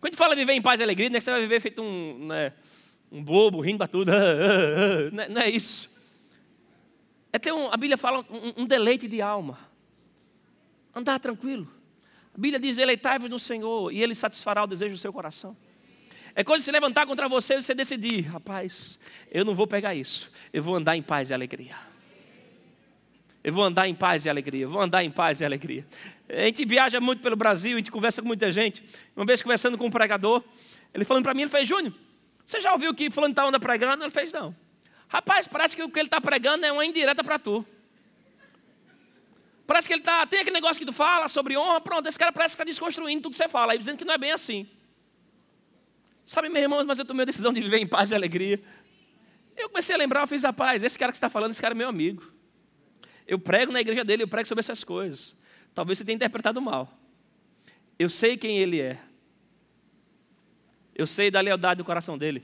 Quando a gente fala viver em paz e alegria, não é que você vai viver feito um, né, um bobo, rindo para tudo. (laughs) É, não é isso. É ter um, a Bíblia fala um, um deleite de alma. Andar tranquilo. A Bíblia diz: eleitai-vos no Senhor e Ele satisfará o desejo do seu coração. É coisa de se levantar contra você e você decidir: rapaz, eu não vou pegar isso, eu vou andar em paz e alegria. Eu vou andar em paz e alegria. Eu vou andar em paz e alegria. A gente viaja muito pelo Brasil, a gente conversa com muita gente. Uma vez conversando com um pregador, ele falando para mim, ele fez, Júnior, você já ouviu que fulano está anda pregando? Ele fez, não. Rapaz, parece que o que ele está pregando é uma indireta para tu. Parece que ele está. Tem aquele negócio que tu fala sobre honra, pronto, esse cara parece que está desconstruindo tudo que você fala, aí dizendo que não é bem assim. Sabe, meus irmãos, mas eu tomei a decisão de viver em paz e alegria. Eu comecei a lembrar, eu fiz, rapaz, esse cara que está falando, esse cara é meu amigo. Eu prego na igreja dele, eu prego sobre essas coisas. Talvez você tenha interpretado mal. Eu sei quem ele é. Eu sei da lealdade do coração dele.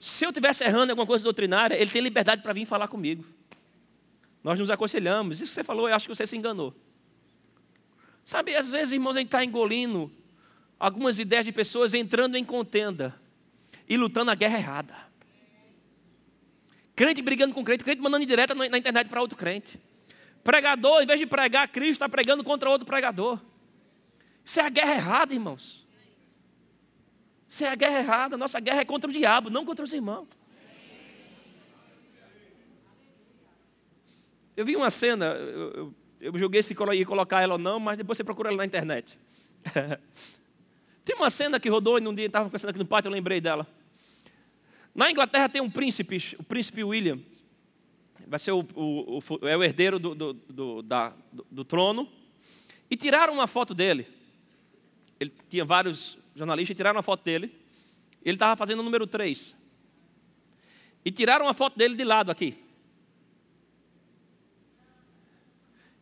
Se eu estiver errando em alguma coisa doutrinária, ele tem liberdade para vir falar comigo. Nós nos aconselhamos. Isso que você falou, eu acho que você se enganou. Sabe, às vezes, irmãos, a gente está engolindo algumas ideias de pessoas entrando em contenda e lutando a guerra errada. Crente brigando com crente, crente mandando direta na internet para outro crente. Pregador, em vez de pregar Cristo, está pregando contra outro pregador. Isso é a guerra errada, irmãos. Isso é a guerra errada. Nossa guerra é contra o diabo, não contra os irmãos. Eu vi uma cena, eu, eu, joguei se ia colocar ela ou não, mas depois você procura ela na internet. (laughs) tem uma cena que rodou e num dia estava pensando aqui no pátio, eu lembrei dela. Na Inglaterra tem um príncipe, o príncipe William vai ser o, o, o, é o herdeiro do, do, do, da, do, trono. E tiraram uma foto dele. Ele tinha vários jornalistas, tiraram uma foto dele. Ele estava fazendo o número 3. E tiraram uma foto dele de lado aqui.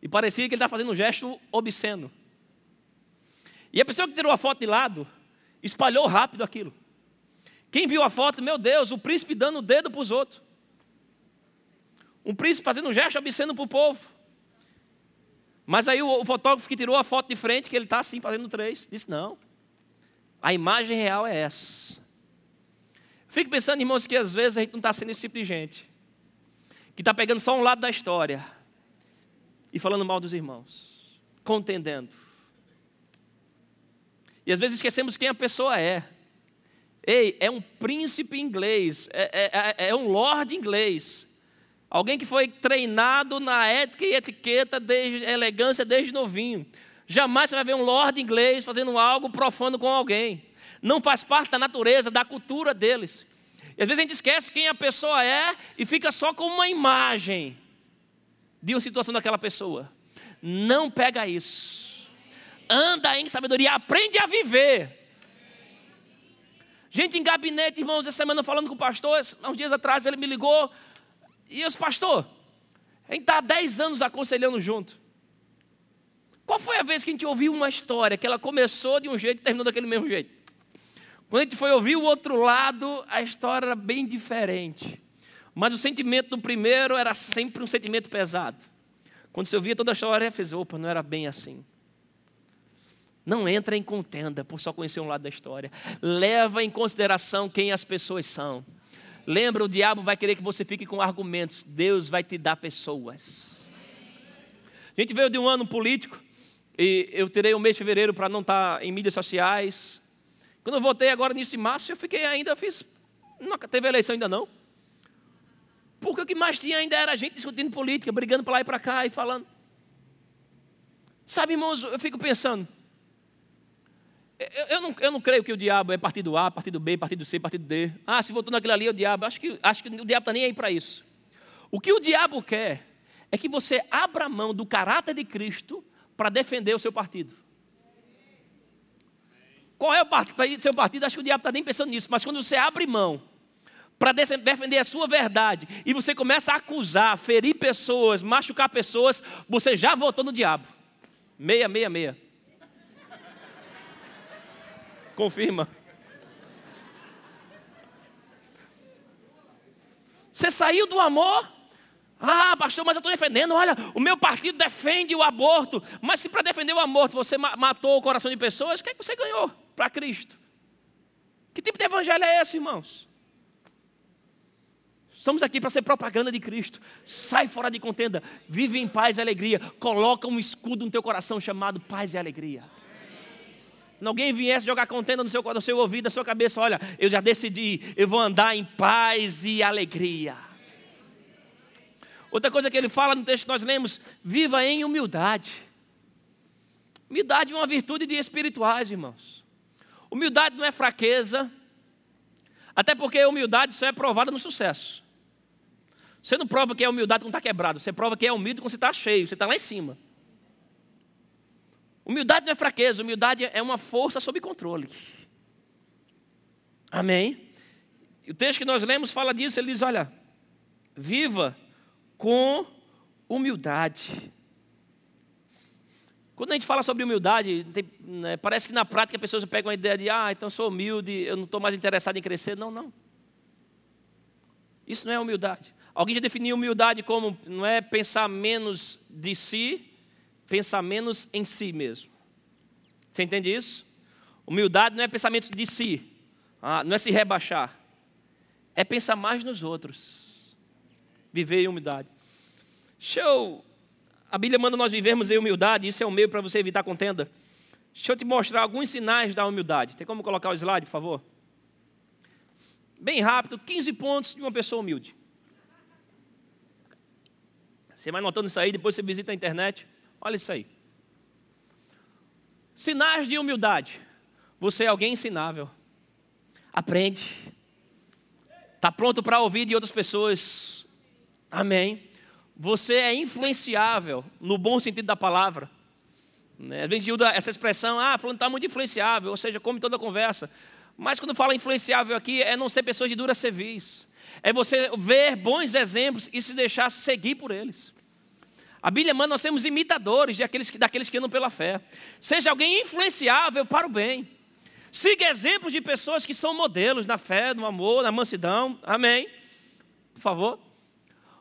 E parecia que ele estava fazendo um gesto obsceno. E a pessoa que tirou a foto de lado espalhou rápido aquilo. Quem viu a foto, meu Deus, o príncipe dando o dedo para os outros. Um príncipe fazendo um gesto obsceno para o povo. Mas aí o, o, fotógrafo que tirou a foto de frente, que ele está assim fazendo três, disse: não. A imagem real é essa. Fico pensando, irmãos, que às vezes a gente não está sendo esse tipo de gente. Que está pegando só um lado da história. E falando mal dos irmãos. Contendendo. E às vezes esquecemos quem a pessoa é. Ei, é um príncipe inglês. É, é, é, é um lord inglês Alguém que foi treinado na ética e etiqueta, desde elegância desde novinho. Jamais você vai ver um lord inglês fazendo algo profano com alguém. Não faz parte da natureza, da cultura deles. E às vezes a gente esquece quem a pessoa é e fica só com uma imagem de uma situação daquela pessoa. Não pega isso. Anda em sabedoria, aprende a viver. Gente em gabinete, irmãos, essa semana falando com o pastor, há uns dias atrás ele me ligou e os pastor, a gente está há 10 anos aconselhando junto. Qual foi a vez que a gente ouviu uma história que ela começou de um jeito e terminou daquele mesmo jeito? Quando a gente foi ouvir o outro lado, a história era bem diferente. Mas o sentimento do primeiro era sempre um sentimento pesado. Quando você ouvia toda a história, fez, opa, não era bem assim. Não entra em contenda por só conhecer um lado da história. Leva em consideração quem as pessoas são. Lembra, o diabo vai querer que você fique com argumentos. Deus vai te dar pessoas. A gente veio de um ano político e eu tirei o mês de fevereiro para não estar tá em mídias sociais. Quando eu voltei agora nisso março, eu fiquei ainda, fiz. Não teve eleição ainda não. Porque o que mais tinha ainda era gente discutindo política, brigando para lá e para cá e falando. Sabe, irmãos, eu fico pensando. Eu, eu, não, eu não creio que o diabo é partido A, partido B, partido C, partido D. Ah, se voltou naquilo ali é o diabo. Acho que, acho que o diabo está nem aí para isso. O que o diabo quer é que você abra mão do caráter de Cristo para defender o seu partido. Qual é o partido, seu partido? Acho que o diabo está nem pensando nisso, mas quando você abre mão para defender a sua verdade e você começa a acusar, ferir pessoas, machucar pessoas, você já votou no diabo. Meia, meia, meia. Confirma. Você saiu do amor? Ah, pastor, mas eu estou defendendo. Olha, o meu partido defende o aborto. Mas se para defender o aborto você matou o coração de pessoas, o que, é que você ganhou para Cristo? Que tipo de evangelho é esse, irmãos? Estamos aqui para ser propaganda de Cristo. Sai fora de contenda, vive em paz e alegria. Coloca um escudo no teu coração chamado paz e alegria. Se alguém viesse jogar contenda no seu, no seu ouvido, na sua cabeça, olha, eu já decidi, eu vou andar em paz e alegria. Outra coisa que ele fala no texto que nós lemos, viva em humildade. Humildade é uma virtude de espirituais, irmãos. Humildade não é fraqueza, até porque a humildade só é provada no sucesso. Você não prova que é humildade quando está quebrado, você prova que é humilde quando você está cheio, você está lá em cima. Humildade não é fraqueza, humildade é uma força sob controle. Amém? O texto que nós lemos fala disso, ele diz: olha, viva com humildade. Quando a gente fala sobre humildade, tem, né, parece que na prática a pessoa pega uma ideia de, ah, então sou humilde, eu não estou mais interessado em crescer. Não, não. Isso não é humildade. Alguém já definiu humildade como não é pensar menos de si, pensar menos em si mesmo. Você entende isso? Humildade não é pensamento de si, ah, não é se rebaixar, é pensar mais nos outros, viver em humildade. Deixa eu, a Bíblia manda nós vivermos em humildade, isso é um meio para você evitar contenda. Deixa eu te mostrar alguns sinais da humildade. Tem como colocar o slide, por favor? Bem rápido, 15 pontos de uma pessoa humilde. Você vai notando isso aí, depois você visita a internet. Olha isso aí. Sinais de humildade. Você é alguém ensinável. Aprende. Está pronto para ouvir de outras pessoas. Amém. Você é influenciável, no bom sentido da palavra. Né? A gente usa essa expressão, ah, falando está muito influenciável, ou seja, come toda a conversa. Mas quando fala influenciável aqui, é não ser pessoas de dura serviço. É você ver bons exemplos e se deixar seguir por eles. A Bíblia manda nós sermos imitadores daqueles, daqueles que andam pela fé. Seja alguém influenciável para o bem. Siga exemplos de pessoas que são modelos na fé, no amor, na mansidão. Amém. Por favor.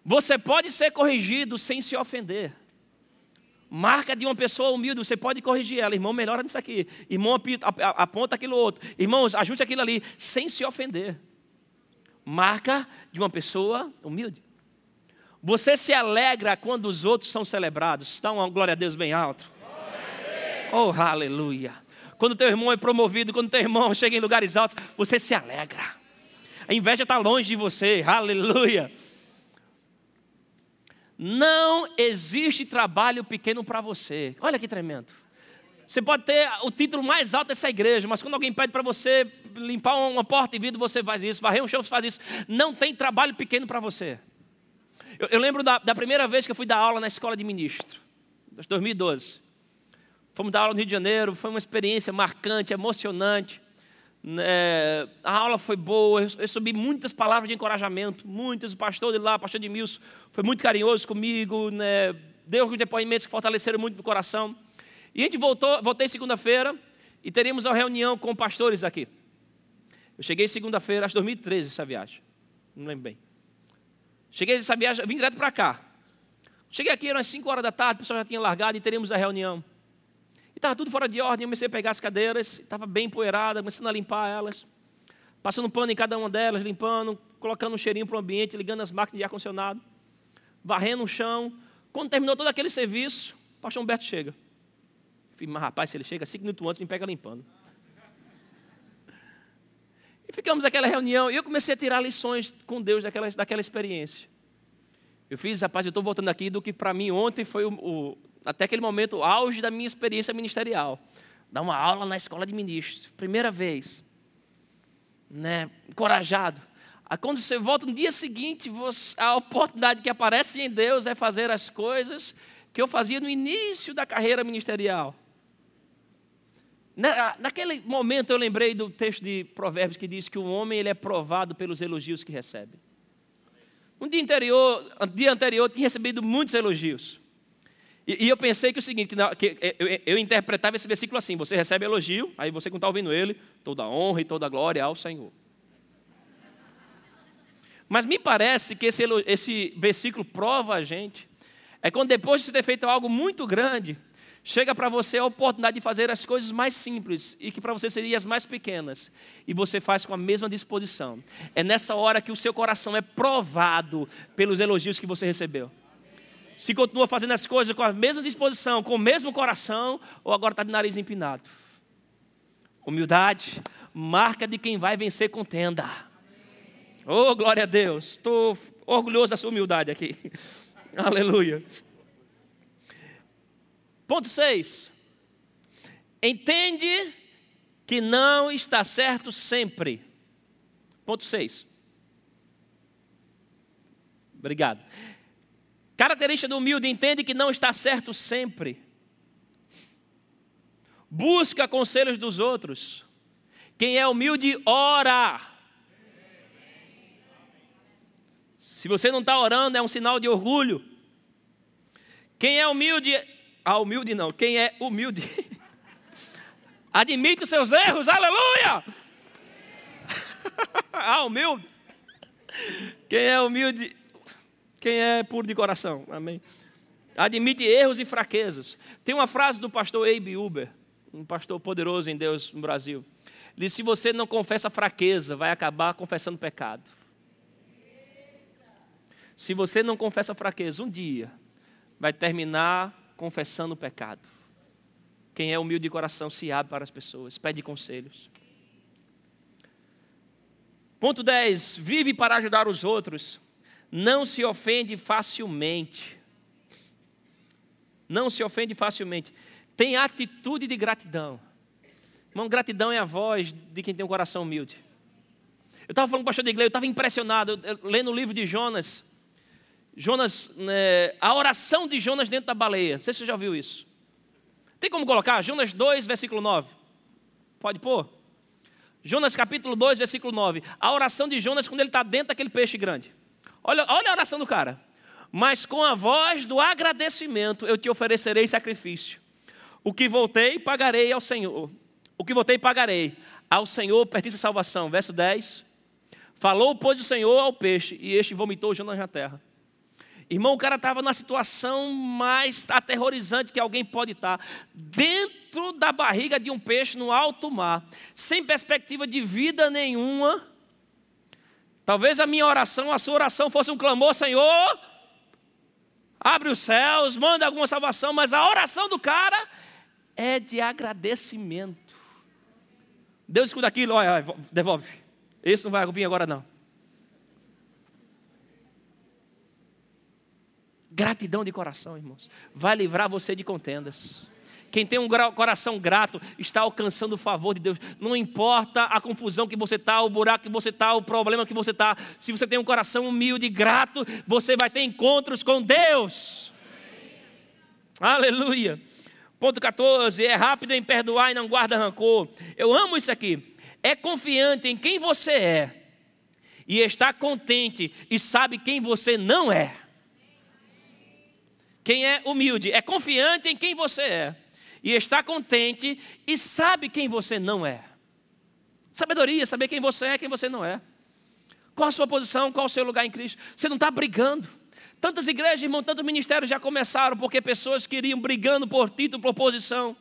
Você pode ser corrigido sem se ofender. Marca de uma pessoa humilde, você pode corrigir ela. Irmão, melhora nisso aqui. Irmão, aponta aquilo outro. Irmãos, ajuste aquilo ali, sem se ofender. Marca de uma pessoa humilde. Você se alegra quando os outros são celebrados. Dá uma glória a Deus bem alto. Oh, aleluia. Quando teu irmão é promovido, quando teu irmão chega em lugares altos, você se alegra. A inveja está longe de você. Aleluia. Não existe trabalho pequeno para você. Olha que tremendo. Você pode ter o título mais alto dessa igreja, mas quando alguém pede para você limpar uma porta de vidro, você faz isso. Varrer um chão, você faz isso. Não tem trabalho pequeno para você. Eu, eu lembro da, da, primeira vez que eu fui dar aula na escola de ministro, 2012. Fomos dar aula no Rio de Janeiro, foi uma experiência marcante, emocionante. É, a aula foi boa, eu, subi muitas palavras de encorajamento, muitas. O pastor de lá, o pastor de Milson, foi muito carinhoso comigo, né, deu alguns depoimentos que fortaleceram muito meu coração. E a gente voltou, voltei segunda-feira e teríamos uma reunião com pastores aqui. Eu cheguei segunda-feira, acho 2013 essa viagem, não lembro bem. Cheguei dessa viagem, vim direto para cá. Cheguei aqui, eram as 5 horas da tarde, o pessoal já tinha largado e teríamos a reunião. E estava tudo fora de ordem, eu comecei a pegar as cadeiras, estava bem empoeirada, começando a limpar elas. Passando pano em cada uma delas, limpando, colocando um cheirinho para o ambiente, ligando as máquinas de ar-condicionado, varrendo o chão. Quando terminou todo aquele serviço, o pastor Humberto chega. Eu falei, mas rapaz, se ele chega cinco minutos antes, me pega limpando. E ficamos naquela reunião e eu comecei a tirar lições com Deus daquela, daquela experiência. Eu fiz, rapaz, eu estou voltando aqui do que para mim ontem foi o, o, até aquele momento, auge da minha experiência ministerial. Dar uma aula na escola de ministros, primeira vez. Né? Encorajado. Quando você volta no dia seguinte, você, a oportunidade que aparece em Deus é fazer as coisas que eu fazia no início da carreira ministerial. Na, naquele momento eu lembrei do texto de Provérbios que diz que o homem ele é provado pelos elogios que recebe. Um dia anterior, um dia anterior, eu tinha recebido muitos elogios. E, e eu pensei que o seguinte, que eu, eu, interpretava esse versículo assim: você recebe elogio, aí você quando está ouvindo ele, toda honra e toda glória ao Senhor. Mas me parece que esse, esse versículo prova a gente, é quando depois de você ter feito algo muito grande, chega para você a oportunidade de fazer as coisas mais simples e que para você seriam as mais pequenas, e você faz com a mesma disposição. É nessa hora que o seu coração é provado pelos elogios que você recebeu. Se continua fazendo as coisas com a mesma disposição, com o mesmo coração, ou agora está de nariz empinado. Humildade, marca de quem vai vencer contenda. Oh, glória a Deus. Estou orgulhoso da sua humildade aqui. (laughs) Aleluia. Ponto 6. Entende que não está certo sempre. Ponto 6. Obrigado. Característica do humilde, entende que não está certo sempre. Busca conselhos dos outros. Quem é humilde, ora. Se você não está orando, é um sinal de orgulho. Quem é humilde, ah, humilde não. Quem é humilde? (laughs) Admite os seus erros, aleluia! (laughs) ah, humilde. Quem é humilde? Quem é puro de coração? Amém. Admite erros e fraquezas. Tem uma frase do pastor Abe Uber, um pastor poderoso em Deus no Brasil. Ele diz: se você não confessa fraqueza, vai acabar confessando pecado. Se você não confessa fraqueza, um dia vai terminar confessando o pecado. Quem é humilde de coração se abre para as pessoas, pede conselhos. Ponto 10. Vive para ajudar os outros. Não se ofende facilmente. Não se ofende facilmente. Tem atitude de gratidão. Irmão, gratidão é a voz de quem tem um coração humilde. Eu estava falando com o pastor de igreja, eu estava impressionado, lendo o livro de Jonas. Jonas, né, a oração de Jonas dentro da baleia. Não sei se você já viu isso. Tem como colocar? Jonas 2, versículo 9. Pode pôr? Jonas capítulo 2, versículo 9. A oração de Jonas quando ele está dentro daquele peixe grande. Olha, olha a oração do cara. Mas com a voz do agradecimento eu te oferecerei sacrifício. O que voltei, pagarei ao Senhor. O que voltei, pagarei. Ao Senhor pertence a salvação. Verso 10. Falou, pois, o Senhor ao peixe, e este vomitou Jonas na terra. Irmão, o cara estava na situação mais aterrorizante que alguém pode estar. Dentro da barriga de um peixe no alto mar, sem perspectiva de vida nenhuma. Talvez a minha oração, a sua oração fosse um clamor, Senhor, abre os céus, manda alguma salvação, mas a oração do cara é de agradecimento. Deus escuta aquilo, olha, devolve. Esse não vai vir agora não. Gratidão de coração, irmãos. Vai livrar você de contendas. Quem tem um coração grato está alcançando o favor de Deus. Não importa a confusão que você está, o buraco que você está, o problema que você está. Se você tem um coração humilde e grato, você vai ter encontros com Deus. Aleluia. Ponto 14. É rápido em perdoar e não guarda rancor. Eu amo isso aqui. É confiante em quem você é. E está contente e sabe quem você não é. Quem é humilde é confiante em quem você é, e está contente e sabe quem você não é. Sabedoria, saber quem você é, quem você não é. Qual a sua posição, qual o seu lugar em Cristo. Você não está brigando. Tantas igrejas, irmão, tantos ministérios já começaram porque pessoas queriam brigando por título, por posição,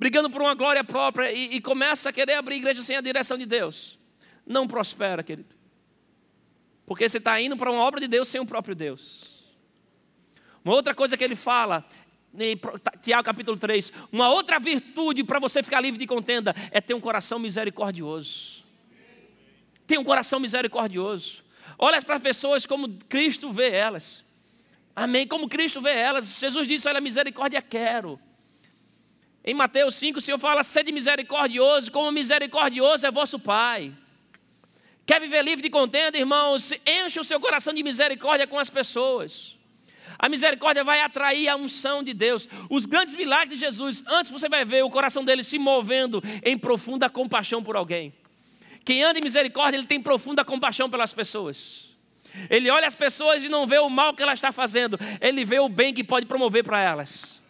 brigando por uma glória própria e, e começa a querer abrir igreja sem a direção de Deus. Não prospera, querido. Porque você está indo para uma obra de Deus sem o próprio Deus. Uma outra coisa que ele fala, em Tiago capítulo 3, uma outra virtude para você ficar livre de contenda é ter um coração misericordioso. Ter um coração misericordioso. Olha para as pessoas como Cristo vê elas. Amém. Como Cristo vê elas. Jesus disse: Olha, misericórdia quero. Em Mateus 5, o Senhor fala: sede misericordioso, como misericordioso é vosso Pai. Quer viver livre de contenda, irmãos? Enche o seu coração de misericórdia com as pessoas. A misericórdia vai atrair a unção de Deus. Os grandes milagres de Jesus, antes você vai ver o coração dele se movendo em profunda compaixão por alguém. Quem anda em misericórdia, ele tem profunda compaixão pelas pessoas. Ele olha as pessoas e não vê o mal que ela está fazendo, ele vê o bem que pode promover para elas.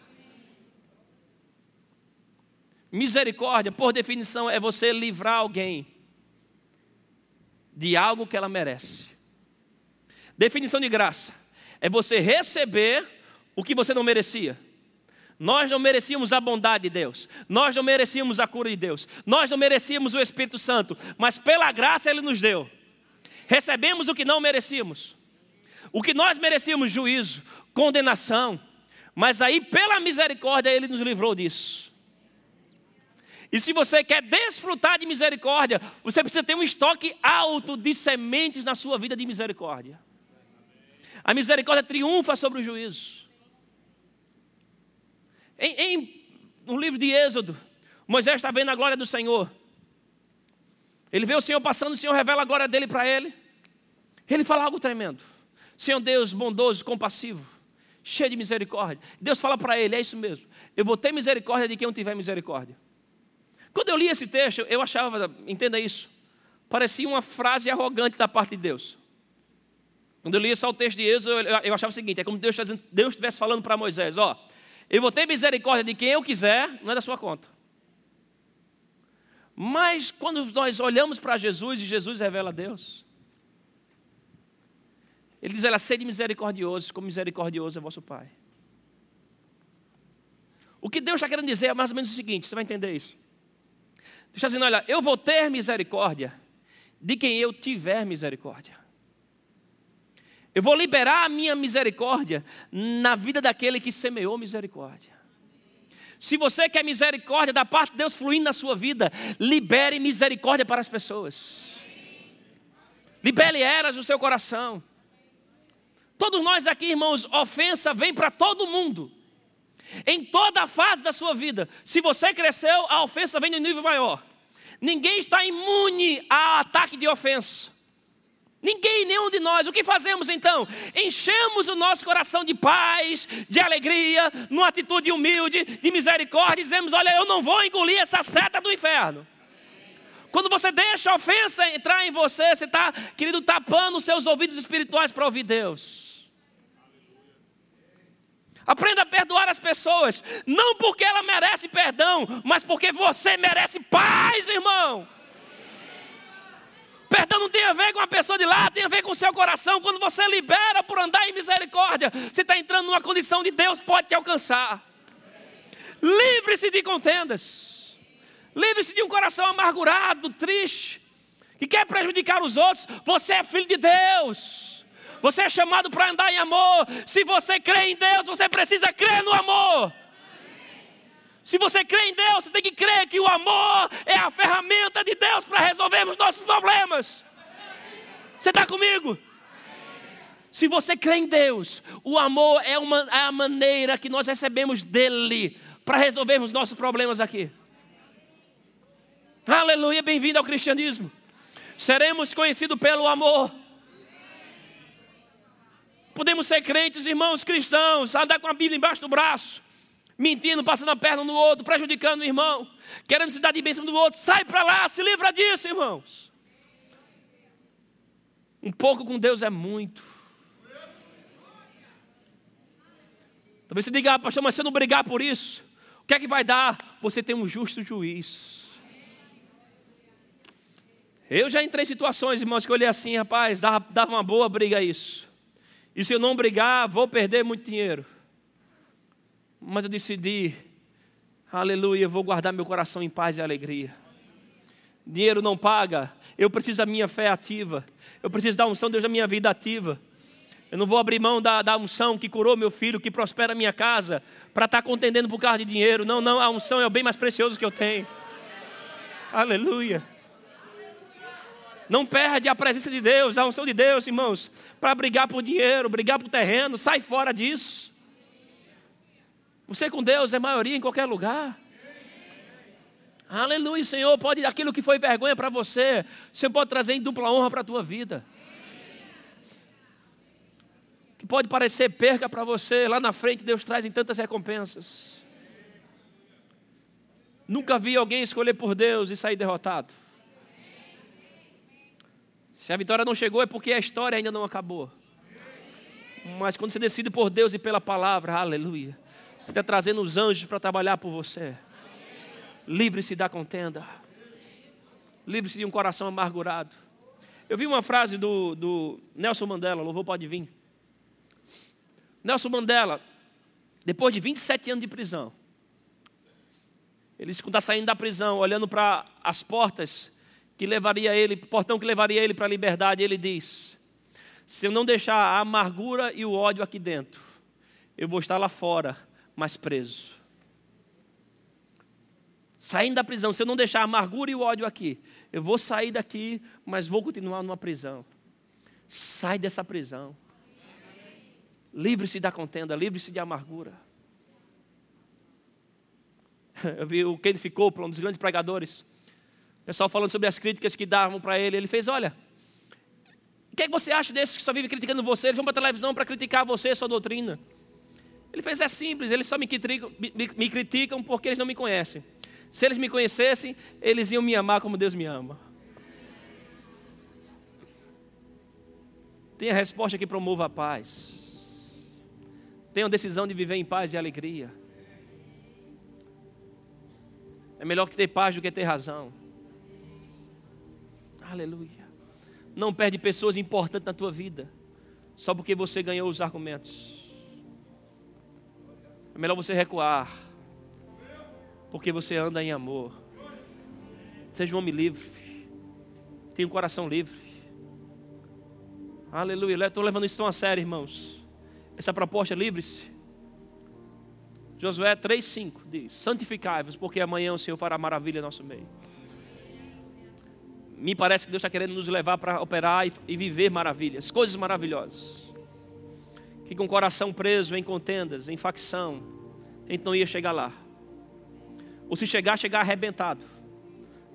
Misericórdia, por definição, é você livrar alguém de algo que ela merece. Definição de graça é você receber o que você não merecia. Nós não merecíamos a bondade de Deus, nós não merecíamos a cura de Deus, nós não merecíamos o Espírito Santo, mas pela graça Ele nos deu. Recebemos o que não merecíamos, o que nós merecíamos: juízo, condenação, mas aí pela misericórdia Ele nos livrou disso. E se você quer desfrutar de misericórdia, você precisa ter um estoque alto de sementes na sua vida de misericórdia. A misericórdia triunfa sobre o juízo. Em, em no livro de Êxodo, Moisés está vendo a glória do Senhor. Ele vê o Senhor passando, o Senhor revela a glória dele para ele. Ele fala algo tremendo. Senhor Deus, bondoso, compassivo, cheio de misericórdia. Deus fala para ele: é isso mesmo. Eu vou ter misericórdia de quem não tiver misericórdia. Quando eu li esse texto, eu achava, entenda isso, parecia uma frase arrogante da parte de Deus. Quando eu li esse texto de Êxodo, eu achava o seguinte: é como Deus estivesse falando para Moisés: Ó, eu vou ter misericórdia de quem eu quiser, não é da sua conta. Mas quando nós olhamos para Jesus e Jesus revela a Deus, ele diz: Ela sede misericordioso, como misericordioso é vosso Pai. O que Deus está querendo dizer é mais ou menos o seguinte: você vai entender isso. Está dizendo: olha, eu vou ter misericórdia de quem eu tiver misericórdia. Eu vou liberar a minha misericórdia na vida daquele que semeou misericórdia. Se você quer misericórdia da parte de Deus fluindo na sua vida, libere misericórdia para as pessoas. Libere elas no seu coração. Todos nós aqui, irmãos, ofensa vem para todo mundo. Em toda a fase da sua vida. Se você cresceu, a ofensa vem no nível maior. Ninguém está imune a ataque de ofensa. Ninguém, nenhum de nós. O que fazemos então? Enchemos o nosso coração de paz, de alegria, numa atitude humilde, de misericórdia, dizemos: Olha, eu não vou engolir essa seta do inferno. Quando você deixa a ofensa entrar em você, você está, querido, tapando os seus ouvidos espirituais para ouvir Deus. Aprenda a perdoar as pessoas, não porque ela merece perdão, mas porque você merece paz, irmão. Perdão não tem a ver com a pessoa de lá, tem a ver com o seu coração. Quando você libera por andar em misericórdia, você está entrando numa condição de Deus pode te alcançar. Livre-se de contendas. Livre-se de um coração amargurado, triste, que quer prejudicar os outros. Você é filho de Deus. Você é chamado para andar em amor. Se você crê em Deus, você precisa crer no amor. Se você crê em Deus, você tem que crer que o amor é a ferramenta de Deus para resolvermos nossos problemas. Você está comigo? Se você crê em Deus, o amor é, uma, é a maneira que nós recebemos dele para resolvermos nossos problemas aqui. Aleluia, bem-vindo ao cristianismo. Seremos conhecidos pelo amor. Podemos ser crentes, irmãos cristãos, andar com a Bíblia embaixo do braço, mentindo, passando a perna no outro, prejudicando o irmão, querendo se dar de bênção do outro. Sai para lá, se livra disso, irmãos. Um pouco com Deus é muito. Talvez você diga, ah, pastor, mas se eu não brigar por isso, o que é que vai dar? Você tem um justo juiz. Eu já entrei em situações, irmãos, que eu olhei assim, rapaz, dava, dava uma boa briga isso. E se eu não brigar, vou perder muito dinheiro. Mas eu decidi, aleluia, eu vou guardar meu coração em paz e alegria. Dinheiro não paga, eu preciso da minha fé ativa, eu preciso da unção de Deus da minha vida ativa. Eu não vou abrir mão da, da unção que curou meu filho, que prospera a minha casa, para estar tá contendendo por causa de dinheiro. Não, não, a unção é o bem mais precioso que eu tenho. Aleluia. Não perde a presença de Deus, a unção de Deus, irmãos, para brigar por dinheiro, brigar por terreno, sai fora disso. Você com Deus é maioria em qualquer lugar. Aleluia, Senhor, pode aquilo que foi vergonha para você, Senhor pode trazer em dupla honra para a tua vida. Que pode parecer perca para você, lá na frente Deus traz em tantas recompensas. Nunca vi alguém escolher por Deus e sair derrotado. Se a vitória não chegou é porque a história ainda não acabou. Mas quando você decide por Deus e pela palavra, aleluia, você está trazendo os anjos para trabalhar por você. Livre-se da contenda. Livre-se de um coração amargurado. Eu vi uma frase do, do Nelson Mandela, louvor pode vir. Nelson Mandela, depois de 27 anos de prisão, ele está saindo da prisão, olhando para as portas que levaria ele, portão que levaria ele para a liberdade, ele diz: Se eu não deixar a amargura e o ódio aqui dentro, eu vou estar lá fora, mas preso. Saindo da prisão, se eu não deixar a amargura e o ódio aqui, eu vou sair daqui, mas vou continuar numa prisão. Sai dessa prisão. Livre-se da contenda, livre-se de amargura. (laughs) Eu vi o Ken ficou um dos grandes pregadores pessoal falando sobre as críticas que davam para ele. Ele fez: Olha, o que, é que você acha desses que só vivem criticando você? Eles vão para a televisão para criticar você, sua doutrina. Ele fez: É simples, eles só me criticam, me, me criticam porque eles não me conhecem. Se eles me conhecessem, eles iam me amar como Deus me ama. Tenha resposta que promova a paz. Tenha a decisão de viver em paz e alegria. É melhor que ter paz do que ter razão. Aleluia. Não perde pessoas importantes na tua vida, só porque você ganhou os argumentos. É melhor você recuar, porque você anda em amor. Seja um homem livre, tenha um coração livre. Aleluia. Estou levando isso a sério, irmãos. Essa proposta é livre-se. Josué 3,5 diz: Santificai-vos, porque amanhã o Senhor fará maravilha em nosso meio me parece que Deus está querendo nos levar para operar e, e, viver maravilhas, coisas maravilhosas. Que com o coração preso em contendas, em facção, a gente não ia chegar lá. Ou se chegar, chegar arrebentado.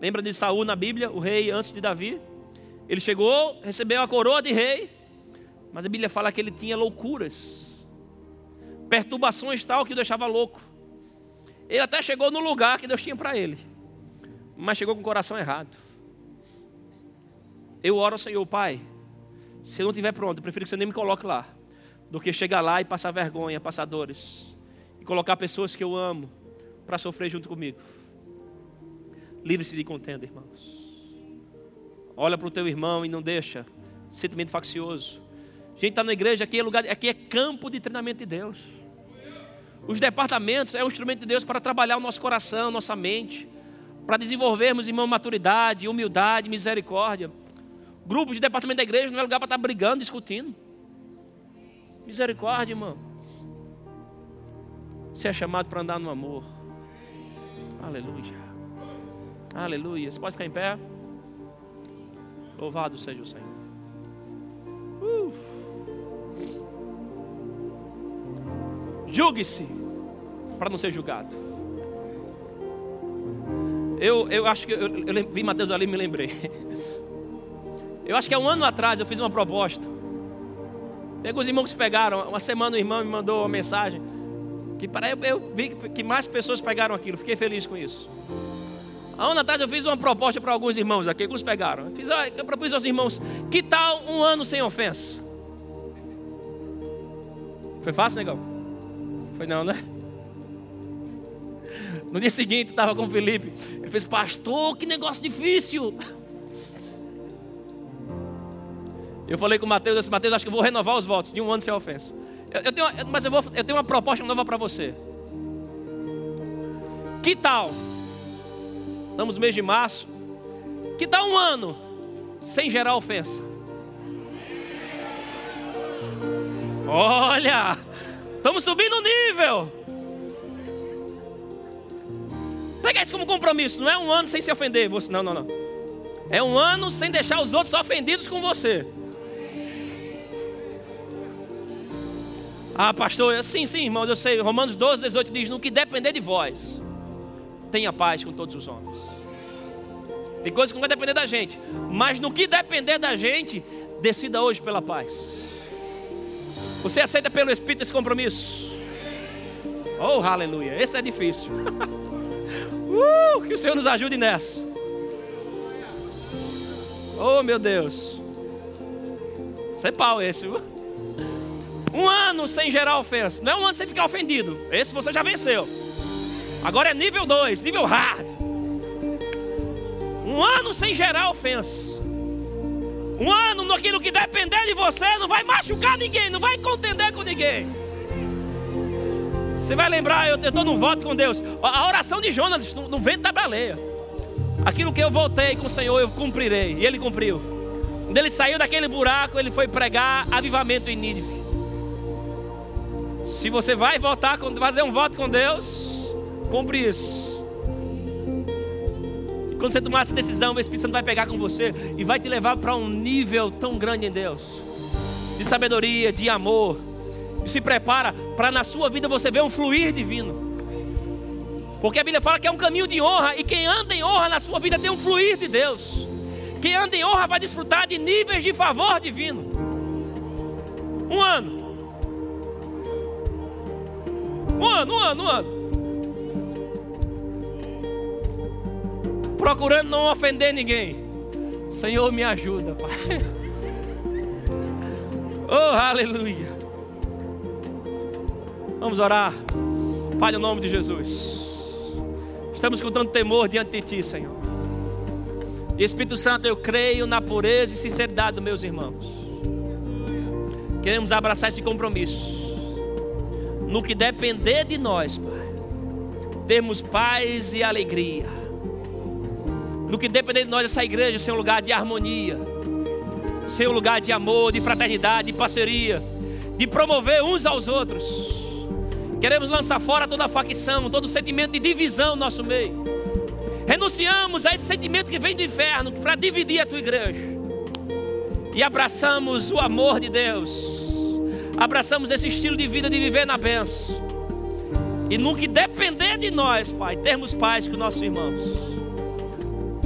Lembra de Saul na Bíblia, o rei antes de Davi? Ele chegou, recebeu a coroa de rei, mas a Bíblia fala que ele tinha loucuras, perturbações tal que o deixava louco. Ele até chegou no lugar que Deus tinha para ele, mas chegou com o coração errado. Eu oro ao Senhor, Pai, se eu não estiver pronto, eu prefiro que você nem me coloque lá, do que chegar lá e passar vergonha, passar dores, e colocar pessoas que eu amo para sofrer junto comigo. Livre-se de contenda, irmãos. Olha para o teu irmão e não deixa sentimento faccioso. A gente está na igreja, aqui é lugar, aqui é campo de treinamento de Deus. Os departamentos é um instrumento de Deus para trabalhar o nosso coração, nossa mente, para desenvolvermos, irmão, maturidade, humildade, misericórdia. Grupo de departamento da igreja não é lugar para estar brigando, discutindo. Misericórdia, irmão. Você é chamado para andar no amor. Aleluia. Aleluia. Você pode ficar em pé? Louvado seja o Senhor. Uh. Julgue-se para não ser julgado. Eu, eu acho que eu, eu vi Mateus ali e me lembrei. (laughs) Eu acho que há um ano atrás eu fiz uma proposta. Tem alguns irmãos que pegaram. Uma semana o irmão me mandou uma mensagem. Que para eu, eu vi que mais pessoas pegaram aquilo. Fiquei feliz com isso. Há um atrás eu fiz uma proposta para alguns irmãos aqui. Alguns pegaram. Eu, fiz, eu propus aos irmãos: que tal um ano sem ofensa? Foi fácil, negão? Foi não, né? No dia seguinte, estava com o Felipe. Ele fez, pastor, que negócio difícil. Eu falei com o Mateus, eu disse, Mateus, acho que vou renovar os votos de um ano sem ofensa. Eu, eu tenho, mas eu, vou, eu tenho uma proposta nova para você. Que tal? Estamos no mês de março. Que tal um ano sem gerar ofensa? Olha, estamos subindo o nível. Pega isso como compromisso, não é um ano sem se ofender. Você, não, não, não. É um ano sem deixar os outros ofendidos com você. Ah, pastor, sim, sim, irmãos, eu sei. Romanos 12, 18 diz: No que depender de vós, tenha paz com todos os homens. Tem coisas que não vai depender da gente, mas no que depender da gente, decida hoje pela paz. Você aceita pelo Espírito esse compromisso? Oh, aleluia, esse é difícil. (laughs) uh, que o Senhor nos ajude nessa. Oh, meu Deus. Isso é pau esse, viu? Um ano sem gerar ofensa. Não é um ano sem ficar ofendido. Esse você já venceu. Agora é nível 2, nível hard. Um ano sem gerar ofensa. Um ano naquilo que depender de você, não vai machucar ninguém, não vai contender com ninguém. Você vai lembrar, eu estou num voto com Deus. A oração de Jonas no, no vento da baleia. Aquilo que eu voltei com o Senhor, eu cumprirei. E ele cumpriu. Quando ele saiu daquele buraco, ele foi pregar avivamento em Nínive. Se você vai votar, fazer um voto com Deus, cumpre isso. E quando você tomar essa decisão, o Espírito Santo vai pegar com você e vai te levar para um nível tão grande em Deus de sabedoria, de amor. E se prepara para na sua vida você ver um fluir divino. Porque a Bíblia fala que é um caminho de honra e quem anda em honra na sua vida tem um fluir de Deus. Quem anda em honra vai desfrutar de níveis de favor divino. Um ano. Um ano, um ano, um ano. Procurando não ofender ninguém. Senhor, me ajuda, Pai. (laughs) Oh, aleluia. Vamos orar. Pai, no nome de Jesus. Estamos com tanto temor diante de Ti, Senhor. Espírito Santo, eu creio na pureza e sinceridade dos meus irmãos. Queremos abraçar esse compromisso no que depender de nós, Pai, termos paz e alegria. No que depender de nós, essa igreja ser um lugar de harmonia, ser um lugar de amor, de fraternidade, de parceria, de promover uns aos outros. Queremos lançar fora toda facção, todo sentimento de divisão no nosso meio. Renunciamos a esse sentimento que vem do inferno para dividir a tua igreja. E abraçamos o amor de Deus abraçamos esse estilo de vida de viver na benção. E que depender de nós, Pai, termos paz com nossos irmãos.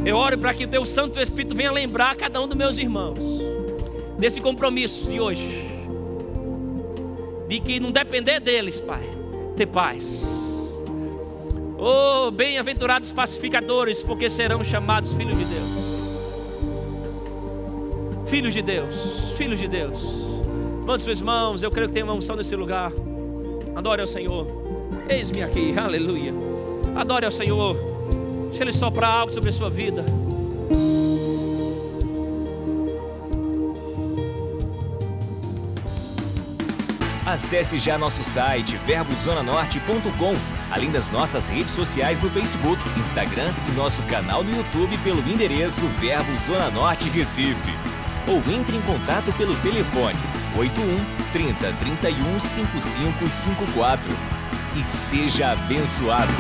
Eu oro para que o Teu Santo Espírito venha lembrar cada um dos meus irmãos desse compromisso de hoje. De que não depender deles, Pai, ter paz. Oh, bem-aventurados pacificadores, porque serão chamados filhos de Deus. Filhos de Deus, filhos de Deus. Levante suas mãos, eu creio que tem uma unção nesse lugar. Adore ao Senhor. Eis-me aqui, (laughs) aleluia. Adore ao Senhor. Deixa Ele soprar algo sobre a sua vida. Acesse já nosso site verbozonanorte.com, além das nossas redes sociais no Facebook, Instagram e nosso canal no YouTube pelo endereço Verbo Zona Norte Recife. Ou entre em contato pelo telefone 81 30 31 5554 e seja abençoado.